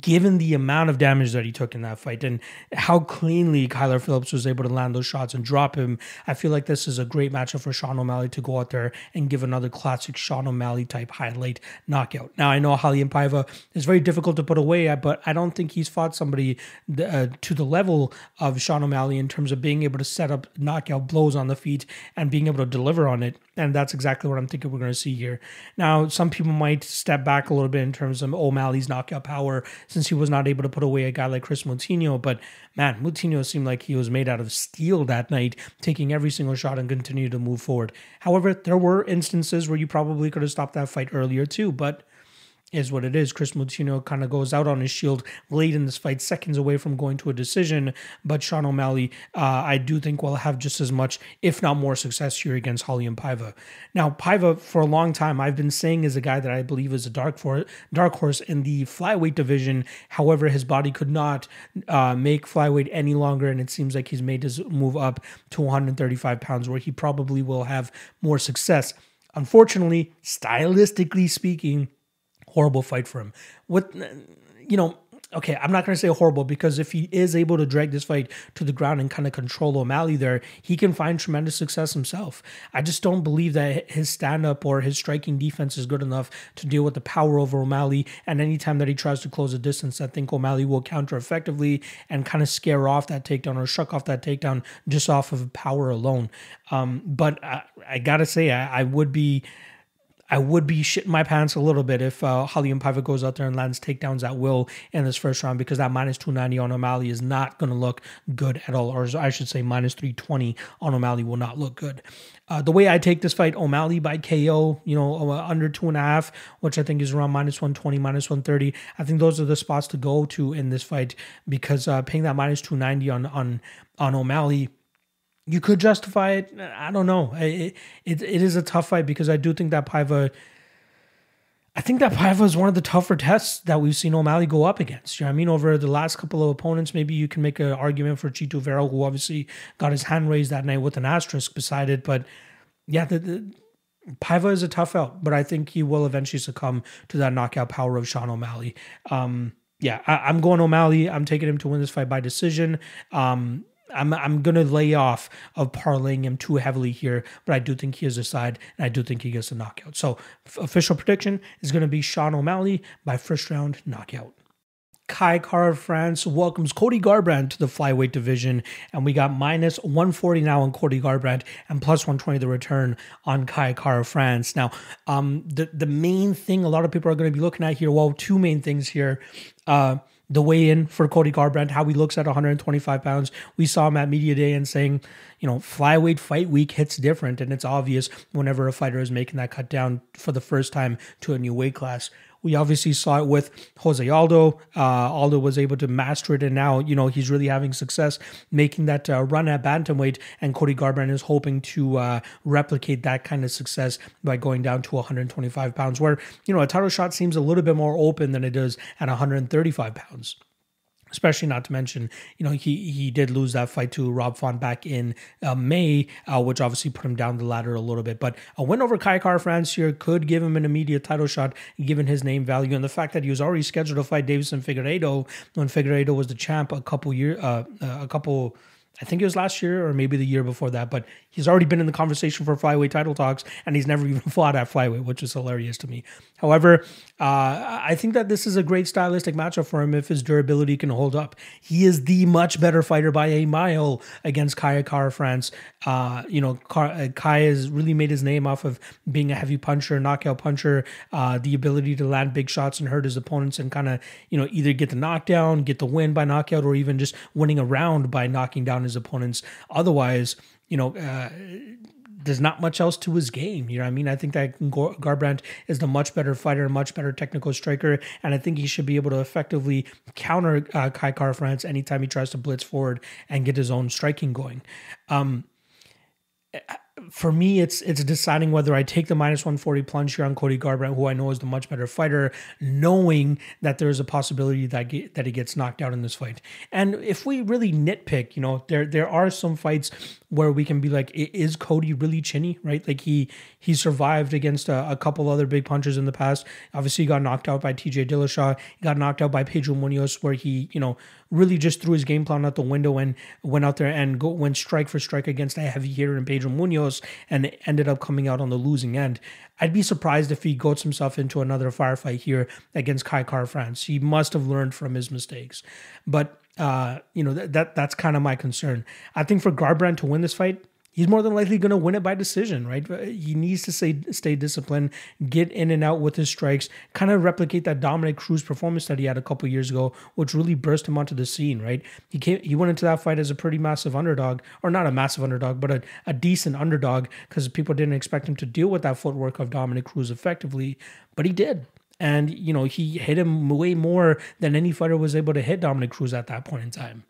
given the amount of damage that he took in that fight and how cleanly Kyler Phillips was able to land those shots and drop him, I feel like this is a great matchup for Sean O'Malley to go out there and give another classic Sean O'Malley type highlight knockout. Now, I know Raulian Paiva is very difficult to put away, but I don't think he's fought somebody uh, to the level of Sean O'Malley in terms of being able to set up knockout blows on the feet and being able to deliver on it. And that's exactly what I'm thinking we're going to see here. Now, some people might step back a little bit in terms of O'Malley's knockout power since he was not able to put away a guy like Chris Moutinho. But man, Moutinho seemed like he was made out of steel that night, taking every single shot and continue to move forward. However, there were instances where you probably could have stopped that fight earlier too, but is what it is. Chris Moutinho kind of goes out on his shield late in this fight, seconds away from going to a decision. But Sean O'Malley, uh, I do think will have just as much, if not more, success here against Raulian Paiva. Now, Paiva, for a long time, I've been saying is a guy that I believe is a dark for dark horse in the flyweight division. However, his body could not uh, make flyweight any longer, and it seems like he's made his move up to 135 pounds, where he probably will have more success. Unfortunately, stylistically speaking, horrible fight for him. What you know, okay, I'm not going to say horrible because if he is able to drag this fight to the ground and kind of control O'Malley there, he can find tremendous success himself. I just don't believe that his stand up or his striking defense is good enough to deal with the power over O'Malley. And anytime that he tries to close a distance, I think O'Malley will counter effectively and kind of scare off that takedown or shuck off that takedown just off of power alone. Um, but I, I got to say, I, I would be I would be shitting my pants a little bit if uh, Raulian Paiva goes out there and lands takedowns at will in this first round because that minus 290 on O'Malley is not going to look good at all. Or I should say, minus 320 on O'Malley will not look good. Uh, the way I take this fight, O'Malley by KO, you know, uh, under two and a half, which I think is around minus 120, minus 130. I think those are the spots to go to in this fight because uh, paying that minus 290 on, on, on O'Malley you could justify it. I don't know. It, it, it is a tough fight because I do think that Paiva. I think that Paiva is one of the tougher tests that we've seen O'Malley go up against. You know I mean? Over the last couple of opponents, maybe you can make an argument for Chito Vera, who obviously got his hand raised that night with an asterisk beside it. But yeah, the, the Paiva is a tough out, but I think he will eventually succumb to that knockout power of Sean O'Malley. Um, yeah, I, am going O'Malley. I'm taking him to win this fight by decision. Um, I'm I'm gonna lay off of parlaying him too heavily here, but I do think he is a side, and I do think he gets a knockout. So official prediction is gonna be Sean O'Malley by first round knockout. Kai Kara France welcomes Cody Garbrandt to the flyweight division, and we got minus 140 now on Cody Garbrandt and plus 120 the return on Kai Kara France. Now, um, the the main thing a lot of people are going to be looking at here, well, two main things here. Uh, the weigh in for Cody Garbrandt, how he looks at 125 pounds. We saw him at Media Day and saying, you know, flyweight fight week hits different. And it's obvious whenever a fighter is making that cut down for the first time to a new weight class. We obviously saw it with Jose Aldo. Uh, Aldo was able to master it, and now you know he's really having success making that uh, run at bantamweight. And Cody Garbrandt is hoping to uh, replicate that kind of success by going down to 125 pounds, where you know a title shot seems a little bit more open than it does at 135 pounds especially not to mention, you know, he he did lose that fight to Rob Font back in uh, May, uh, which obviously put him down the ladder a little bit. But a win over Kai Kara France here could give him an immediate title shot, given his name value and the fact that he was already scheduled to fight Deiveson Figueiredo when Figueiredo was the champ a couple year, uh, uh a couple I think it was last year or maybe the year before that, but he's already been in the conversation for flyweight title talks and he's never *laughs* even fought at flyweight, which is hilarious to me. However, uh, I think that this is a great stylistic matchup for him if his durability can hold up. He is the much better fighter by a mile against Kaya Kara France. Uh, you know, uh, Kaya has really made his name off of being a heavy puncher, knockout puncher, uh, the ability to land big shots and hurt his opponents and kind of, you know, either get the knockdown, get the win by knockout, or even just winning a round by knocking down his opponents. Otherwise, you know, uh, there's not much else to his game. You know I mean? I think that Garbrandt is the much better fighter, much better technical striker, and I think he should be able to effectively counter uh, Kai Kara France anytime he tries to blitz forward and get his own striking going. Um, for me, it's it's deciding whether I take the minus 140 plunge here on Cody Garbrandt, who I know is the much better fighter, knowing that there is a possibility that get, that he gets knocked out in this fight. And if we really nitpick, you know, there there are some fights where we can be like, is Cody really chinny, right? Like he he survived against a, a couple other big punches in the past. Obviously, he got knocked out by T.J. Dillashaw. He got knocked out by Pedro Munhoz, where he you know really just threw his game plan out the window and went out there and go went strike for strike against a heavy hitter in Pedro Munhoz and ended up coming out on the losing end. I'd be surprised if he goes himself into another firefight here against Kai Kara France. He must have learned from his mistakes. But uh, you know, that, that that's kind of my concern. I think for Garbrandt to win this fight, he's more than likely going to win it by decision, right? Uh, he needs to stay, stay disciplined, get in and out with his strikes, kind of replicate that Dominick Cruz performance that he had a couple years ago, which really burst him onto the scene, right? He came, he went into that fight as a pretty massive underdog, or not a massive underdog, but a, a decent underdog because people didn't expect him to deal with that footwork of Dominick Cruz effectively, but he did. And, you know, he hit him way more than any fighter was able to hit Dominick Cruz at that point in time.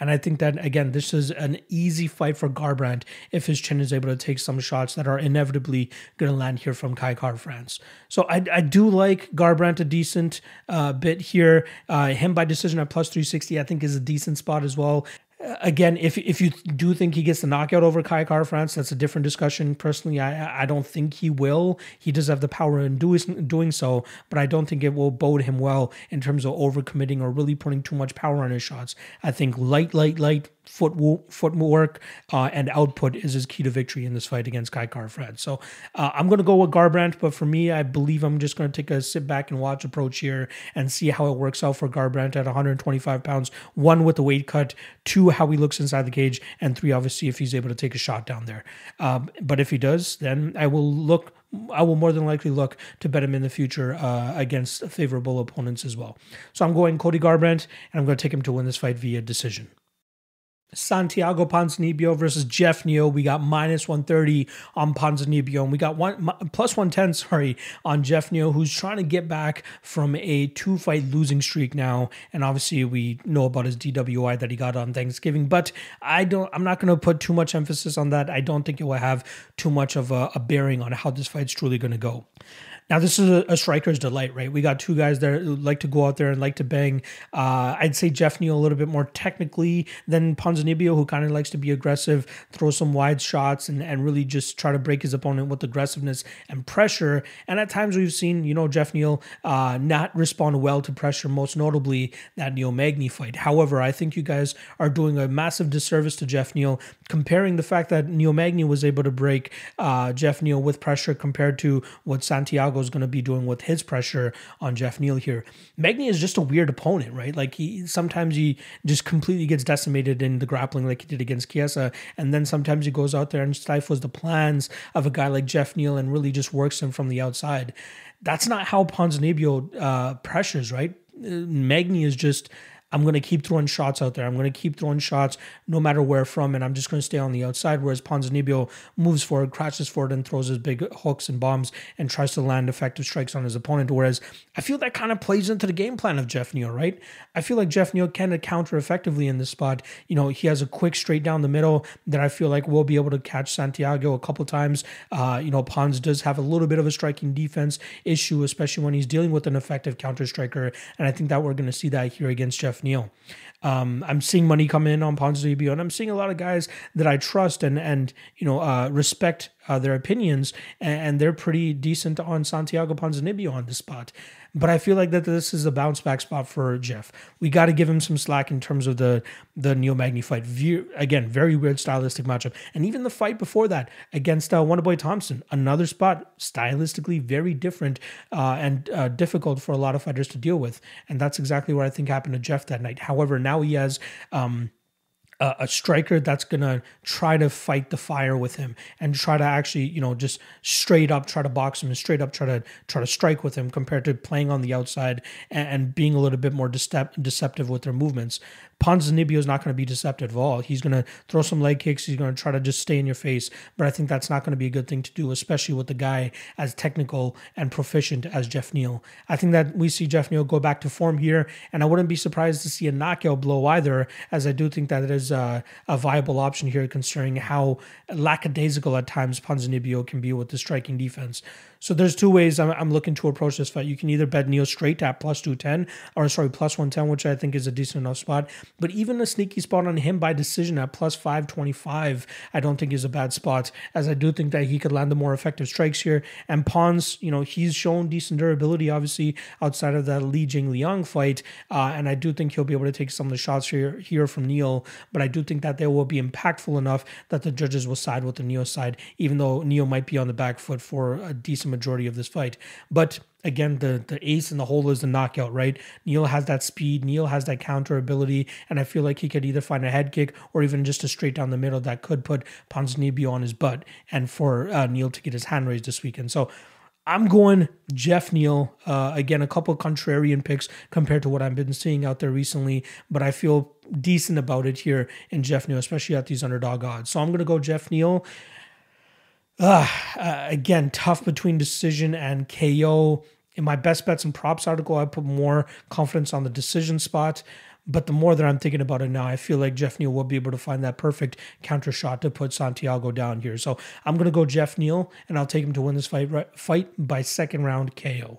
And I think that again, this is an easy fight for Garbrandt if his chin is able to take some shots that are inevitably going to land here from Kai Kara France. So I, I do like Garbrandt a decent uh, bit here. Uh, him by decision at plus 360, I think is a decent spot as well again, if if you do think he gets the knockout over Kai Kara France, that's a different discussion. Personally, I I don't think he will. He does have the power in doing doing so, but I don't think it will bode him well in terms of overcommitting or really putting too much power on his shots. I think light, light, light foot footwork uh, and output is his key to victory in this fight against Kai Kara-France. So uh, I'm going to go with Garbrandt, but for me, I believe I'm just going to take a sit back and watch approach here and see how it works out for Garbrandt at 125 pounds. One with the weight cut, two how he looks inside the cage, and three obviously if he's able to take a shot down there. Um, but if he does, then I will look I will more than likely look to bet him in the future uh, against favorable opponents as well. So I'm going Cody Garbrandt, and I'm going to take him to win this fight via decision. Santiago Ponzinibbio versus Geoff Neal. We got minus 130 on Ponzinibbio, and we got one plus 110, sorry, on Geoff Neal, who's trying to get back from a two fight losing streak now. And obviously, we know about his DWI that he got on Thanksgiving, but I don't, I'm not going to put too much emphasis on that. I don't think it will have too much of a, a bearing on how this fight's truly going to go. Now, this is a, a, striker's delight, right? We got two guys that like to go out there and like to bang. Uh, I'd say Geoff Neal a little bit more technically than Ponzinibbio, who kind of likes to be aggressive, throw some wide shots, and, and really just try to break his opponent with aggressiveness and pressure. And at times we've seen, you know, Geoff Neal uh, not respond well to pressure, most notably that Neil Magny fight. However, I think you guys are doing a massive disservice to Geoff Neal, comparing the fact that Neil Magny was able to break uh, Geoff Neal with pressure compared to what Santiago is going to be doing with his pressure on Geoff Neal here. Magny is just a weird opponent, right? Like he sometimes he just completely gets decimated in the grappling like he did against Chiesa, and then sometimes he goes out there and stifles the plans of a guy like Geoff Neal and really just works him from the outside. That's not how Ponzinibbio uh, pressures, right? Uh, Magny is just I'm going to keep throwing shots out there. I'm going to keep throwing shots no matter where from, and I'm just going to stay on the outside. Whereas Ponzinibbio moves forward, crashes forward, and throws his big hooks and bombs and tries to land effective strikes on his opponent. Whereas I feel that kind of plays into the game plan of Geoff Neal, right? I feel like Geoff Neal can counter effectively in this spot. You know, he has a quick straight down the middle that I feel like will be able to catch Santiago a couple times. Uh, you know, Pons does have a little bit of a striking defense issue, especially when he's dealing with an effective counter striker. And I think that we're going to see that here against Geoff Neal. Um, I'm seeing money come in on Ponzinibbio, and I'm seeing a lot of guys that I trust and and you know uh, respect uh, their opinions, and, and, they're pretty decent on Santiago Ponzinibbio on the spot. But I feel like that this is a bounce back spot for Geoff. We got to give him some slack in terms of the the Neil Magny fight. View, again, very weird stylistic matchup, and even the fight before that against uh, Wonderboy Thompson, another spot stylistically very different uh, and uh, difficult for a lot of fighters to deal with. And that's exactly what I think happened to Geoff that night. However, now he has. Um, a, a striker that's gonna try to fight the fire with him and try to actually, you know, just straight up try to box him and straight up try to try to strike with him compared to playing on the outside and, and being a little bit more decep- deceptive with their movements. Ponzinibbio is not going to be deceptive at all. He's going to throw some leg kicks. He's going to try to just stay in your face. But I think that's not going to be a good thing to do, especially with the guy as technical and proficient as Geoff Neal. I think that we see Geoff Neal go back to form here, and I wouldn't be surprised to see a knockout blow either, as I do think that it is a, uh, a viable option here, considering how lackadaisical at times Ponzinibbio can be with the striking defense. So there's two ways I'm, I'm looking to approach this fight. You can either bet Neal straight at plus 210, or sorry, plus 110, which I think is a decent enough spot. But even a sneaky spot on him by decision at plus 525, I don't think is a bad spot, as I do think that he could land the more effective strikes here. And Pons, you know, he's shown decent durability, obviously, outside of that Li Jing Liang fight. Uh, and I do think he'll be able to take some of the shots here, here from Neal. But I do think that they will be impactful enough that the judges will side with the Neal side, even though Neal might be on the back foot for a decent majority of this fight. But again, the the ace in the hole is the knockout, right? Neal has that speed, Neal has that counter ability, and I feel like he could either find a head kick or even just a straight down the middle that could put Ponzinibbio on his butt and for uh, Neal to get his hand raised this weekend. So I'm going Geoff Neal. Uh, again, a couple contrarian picks compared to what I've been seeing out there recently, but I feel decent about it here in Geoff Neal, especially at these underdog odds. So I'm going to go Geoff Neal. Uh, again, tough between decision and KO. In my best bets and props article, I put more confidence on the decision spot. But the more that I'm thinking about it now, I feel like Geoff Neal will be able to find that perfect counter shot to put Santiago down here. So I'm going to go Geoff Neal, and I'll take him to win this fight, fight by second round KO.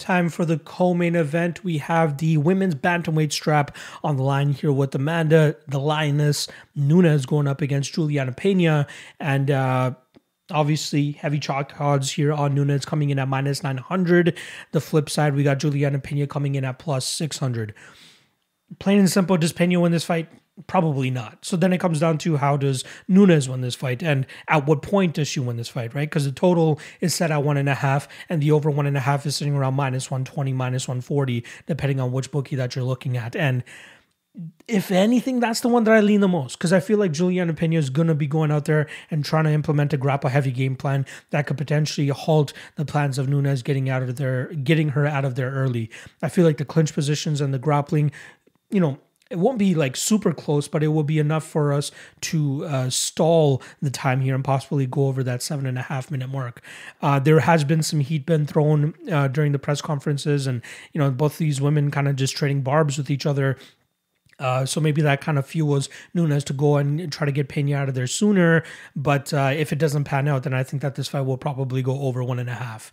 Time for the co-main event. We have the women's bantamweight strap on the line here with Amanda, the lioness Nunes going up against Juliana Pena, and uh, obviously heavy chalk odds here on Nunes coming in at minus 900. The flip side, we got Juliana Pena coming in at plus 600. Plain and simple, does Pena win this fight? Probably not. So then it comes down to how does Nunes win this fight and at what point does she win this fight, right? Because the total is set at one and a half and the over one and a half is sitting around minus 120, minus 140, depending on which bookie that you're looking at. And if anything, that's the one that I lean the most because I feel like Juliana Pena is going to be going out there and trying to implement a grapple heavy game plan that could potentially halt the plans of Nunes getting out of there, getting her out of there early. I feel like the clinch positions and the grappling, you know, it won't be like super close, but it will be enough for us to uh, stall the time here and possibly go over that seven and a half minute mark. Uh, there has been some heat been thrown uh, during the press conferences, and you know both these women kind of just trading barbs with each other. Uh, so maybe that kind of fuels Nunes to go and try to get Pena out of there sooner. But uh, if it doesn't pan out, then I think that this fight will probably go over one and a half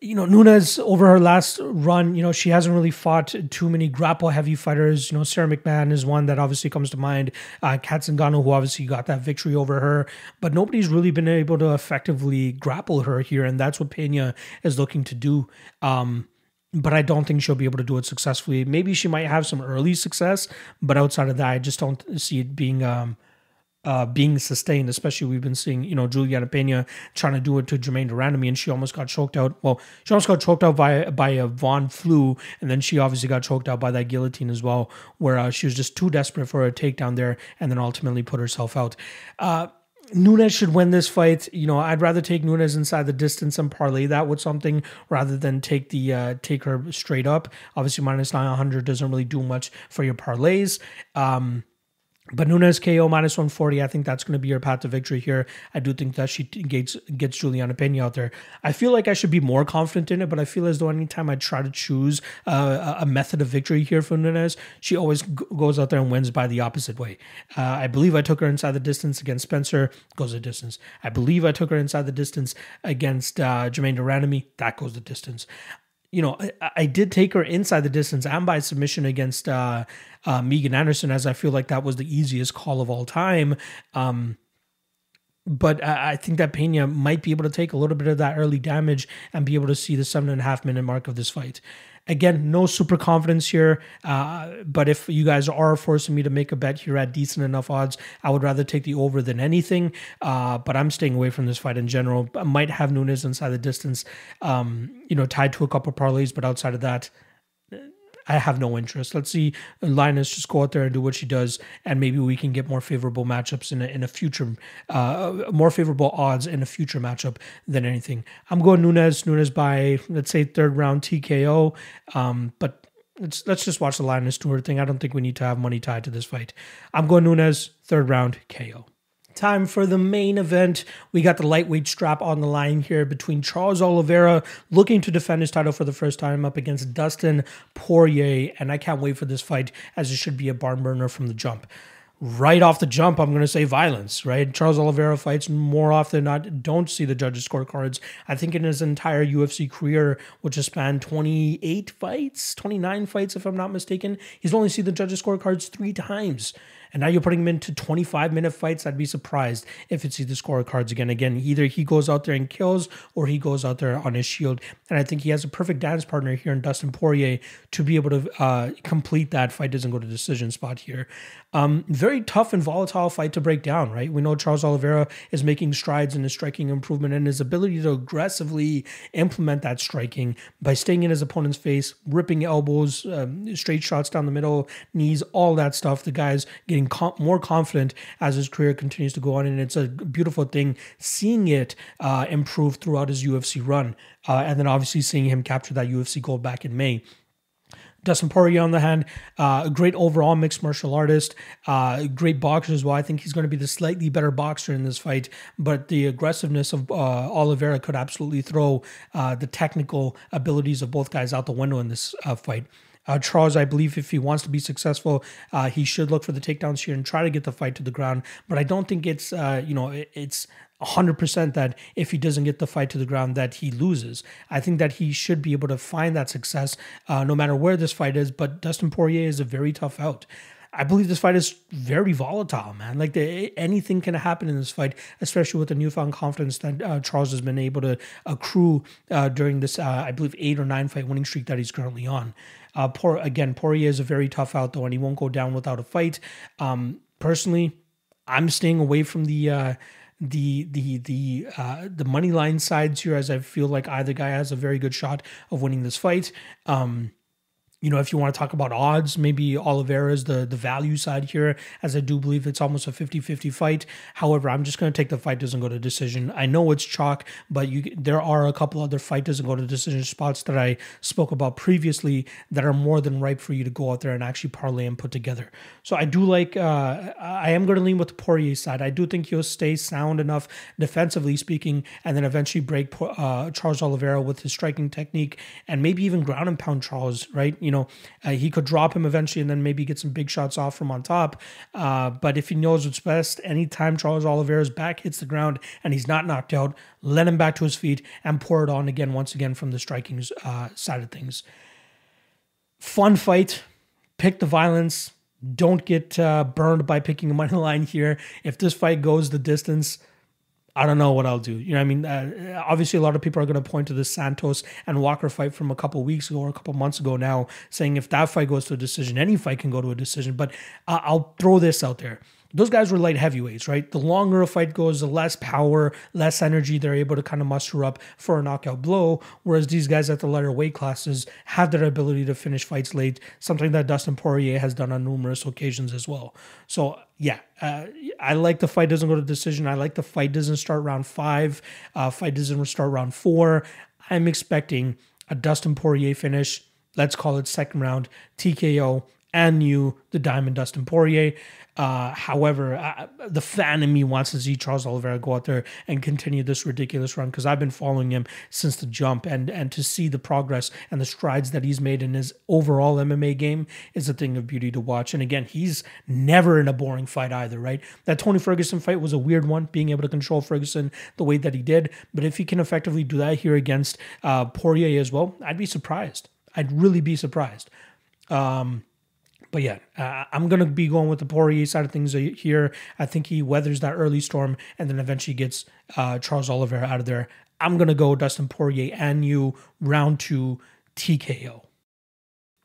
you know, Nunes over her last run, you know, she hasn't really fought too many grapple heavy fighters. You know, Sara McMann is one that obviously comes to mind. Uh, Cat Zingano, who obviously got that victory over her, but nobody's really been able to effectively grapple her here, and that's what Pena is looking to do. Um, but I don't think she'll be able to do it successfully. Maybe she might have some early success, but outside of that, I just don't see it being um, uh, being sustained, especially we've been seeing, you know, Juliana Pena trying to do it to Germaine de Randamie, and she almost got choked out. Well, she almost got choked out by by a Von Flue, and then she obviously got choked out by that guillotine as well, where uh, she was just too desperate for a takedown there, and then ultimately put herself out. Uh, Nunes should win this fight. You know, I'd rather take Nunes inside the distance and parlay that with something rather than take the uh, take her straight up. Obviously, minus nine hundred doesn't really do much for your parlays. Um, but Nunes KO minus 140, I think that's going to be your path to victory here. I do think that she gets, gets Juliana Pena out there. I feel like I should be more confident in it, but I feel as though anytime I try to choose uh, a method of victory here for Nunes, she always goes out there and wins by the opposite way. Uh, I believe I took her inside the distance against Spencer, goes the distance. I believe I took her inside the distance against uh, Germaine de that goes the distance you know, I, I, did take her inside the distance and by submission against uh, uh, Megan Anderson, as I feel like that was the easiest call of all time. Um, but I, think that Pena might be able to take a little bit of that early damage and be able to see the seven and a half minute mark of this fight. Again, no super confidence here, uh, but if you guys are forcing me to make a bet here at decent enough odds, I would rather take the over than anything. Uh, but I'm staying away from this fight in general. I might have Nunes inside the distance, um, you know, tied to a couple parlays, but outside of that, I have no interest. Let's see Lioness just go out there and do what she does, and maybe we can get more favorable matchups in a, in a future, uh, more favorable odds in a future matchup than anything. I'm going Nunes, Nunes by let's say third round TKO, um, but let's let's just watch the Linus Stewart thing. I don't think we need to have money tied to this fight. I'm going Nunes, third round KO. Time for the main event. We got the lightweight strap on the line here between Charles Oliveira looking to defend his title for the first time up against Dustin Poirier. And I can't wait for this fight as it should be a barn burner from the jump. Right off the jump, I'm going to say violence, right? Charles Oliveira fights more often than not. Don't see the judges' scorecards. I think in his entire UFC career, which has spanned 28 fights, 29 fights, if I'm not mistaken, he's only seen the judges' scorecards three times and now you're putting him into 25 minute fights. I'd be surprised if it's either scorecards again. Again, either he goes out there and kills or he goes out there on his shield. And I think he has a perfect dance partner here in Dustin Poirier to be able to uh, complete that fight. Doesn't go to decision spot here. Um, very tough and volatile fight to break down, right? We know Charles Oliveira is making strides in his striking improvement and his ability to aggressively implement that striking by staying in his opponent's face, ripping elbows, um, straight shots down the middle, knees, all that stuff. The guy's getting com- more confident as his career continues to go on, and it's a beautiful thing seeing it uh, improve throughout his UFC run, uh, and then obviously seeing him capture that UFC gold back in May. Dustin Poirier on the hand, uh, a great overall mixed martial artist, uh, great boxer as well. I think he's going to be the slightly better boxer in this fight, but the aggressiveness of uh, Oliveira could absolutely throw uh, the technical abilities of both guys out the window in this uh, fight. Uh, Charles, I believe if he wants to be successful, uh, he should look for the takedowns here and try to get the fight to the ground. But I don't think it's, uh, you know, it, it's 100% that if he doesn't get the fight to the ground that he loses. I think that he should be able to find that success uh, no matter where this fight is, but Dustin Poirier is a very tough out. I believe this fight is very volatile, man. Like the, anything can happen in this fight, especially with the newfound confidence that uh, Charles has been able to accrue uh, during this, uh, I believe, eight or nine fight winning streak that he's currently on. Uh, again, Poirier is a very tough out though, and he won't go down without a fight. Um, personally, I'm staying away from the uh, the the the uh, the money line sides here, as I feel like either guy has a very good shot of winning this fight. Um, you know, if you want to talk about odds, maybe Oliveira is the, the value side here, as I do believe it's almost a 50 50 fight. However, I'm just going to take the fight doesn't go to decision. I know it's chalk, but you there are a couple other fight doesn't go to decision spots that I spoke about previously that are more than ripe for you to go out there and actually parlay and put together. So I do like, uh, I am going to lean with the Poirier side. I do think he'll stay sound enough defensively speaking, and then eventually break uh, Charles Oliveira with his striking technique and maybe even ground and pound Charles, right? You know, uh, he could drop him eventually and then maybe get some big shots off from on top. Uh, but if he knows what's best, anytime Charles Oliveira's back hits the ground and he's not knocked out, let him back to his feet and pour it on again, once again, from the striking uh, side of things. Fun fight. Pick the violence. Don't get uh, burned by picking a money *laughs* line here. If this fight goes the distance, I don't know what I'll do. You know, I mean, uh, obviously, a lot of people are going to point to the Santos and Walker fight from a couple weeks ago or a couple months ago now, saying if that fight goes to a decision, any fight can go to a decision. But uh, I'll throw this out there those guys were light heavyweights, right? The longer a fight goes, the less power, less energy they're able to kind of muster up for a knockout blow. Whereas these guys at the lighter weight classes have that ability to finish fights late, something that Dustin Poirier has done on numerous occasions as well. So, yeah, uh, I like the fight doesn't go to decision. I like the fight doesn't start round five, uh, fight doesn't start round four. I'm expecting a Dustin Poirier finish. Let's call it second round TKO and you, the Diamond Dustin Poirier. Uh, however, I, the fan in me wants to see Charles Oliveira go out there and continue this ridiculous run because I've been following him since the jump, and and to see the progress and the strides that he's made in his overall MMA game is a thing of beauty to watch. And again, he's never in a boring fight either, right? That Tony Ferguson fight was a weird one, being able to control Ferguson the way that he did. But if he can effectively do that here against uh, Poirier as well, I'd be surprised. I'd really be surprised. Um, but yeah, uh, I'm gonna be going with the Poirier side of things here. I think he weathers that early storm and then eventually gets uh, Charles Oliveira out of there. I'm gonna go Dustin Poirier and you round two TKO.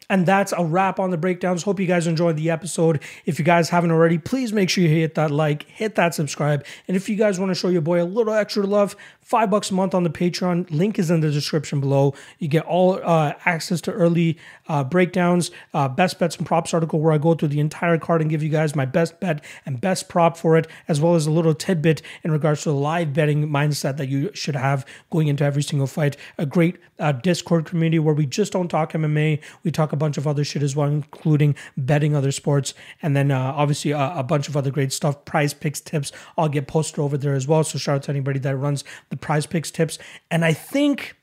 And that's a wrap on the breakdowns. Hope you guys enjoyed the episode. If you guys haven't already, please make sure you hit that like, hit that subscribe. And if you guys want to show your boy a little extra love, five bucks a month on the Patreon. Link is in the description below. You get all uh, access to early uh, breakdowns, uh, best bets and props article where I go through the entire card and give you guys my best bet and best prop for it, as well as a little tidbit in regards to the live betting mindset that you should have going into every single fight. A great uh, Discord community where we just don't talk MMA, we talk a bunch of other shit as well, including betting other sports, and then uh, obviously a, a, bunch of other great stuff. Prize picks tips all get posted over there as well. So shout out to anybody that runs the prize picks tips. And I think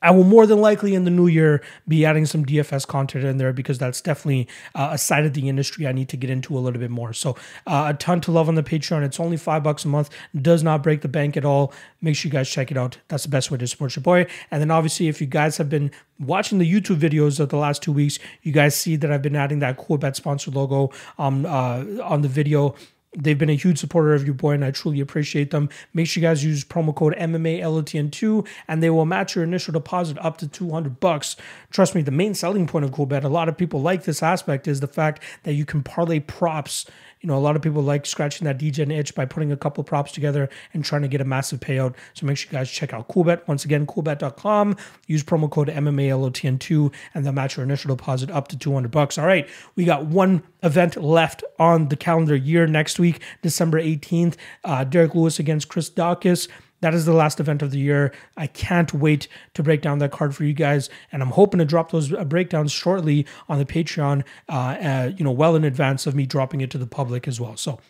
I will more than likely in the new year be adding some DFS content in there because that's definitely uh, a side of the industry I need to get into a little bit more. So uh, a ton to love on the Patreon. It's only five bucks a month. Does not break the bank at all. Make sure you guys check it out. That's the best way to support your boy. And then obviously, if you guys have been watching the YouTube videos of the last two weeks, you guys see that I've been adding that cool bet sponsor logo um, uh, on the video. They've been a huge supporter of your boy, and I truly appreciate them. Make sure you guys use promo code MMALOTN2, and they will match your initial deposit up to 200 bucks. Trust me, the main selling point of Coolbet, a lot of people like this aspect, is the fact that you can parlay props you know, a lot of people like scratching that DJ itch by putting a couple props together and trying to get a massive payout. So make sure you guys check out Coolbet. Once again, coolbet.com. Use promo code MMALOTN2 and they'll match your initial deposit up to 200 bucks. All right, we got one event left on the calendar year next week, December 18th. Uh, Derrick Lewis against Chris Daukaus. That is the last event of the year. I can't wait to break down that card for you guys, and I'm hoping to drop those uh, breakdowns shortly on the Patreon. Uh, uh, you know, well in advance of me dropping it to the public as well. So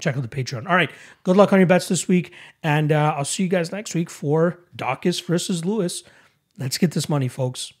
check out the Patreon. All right, good luck on your bets this week, and uh, I'll see you guys next week for Daukaus versus Lewis. Let's get this money, folks.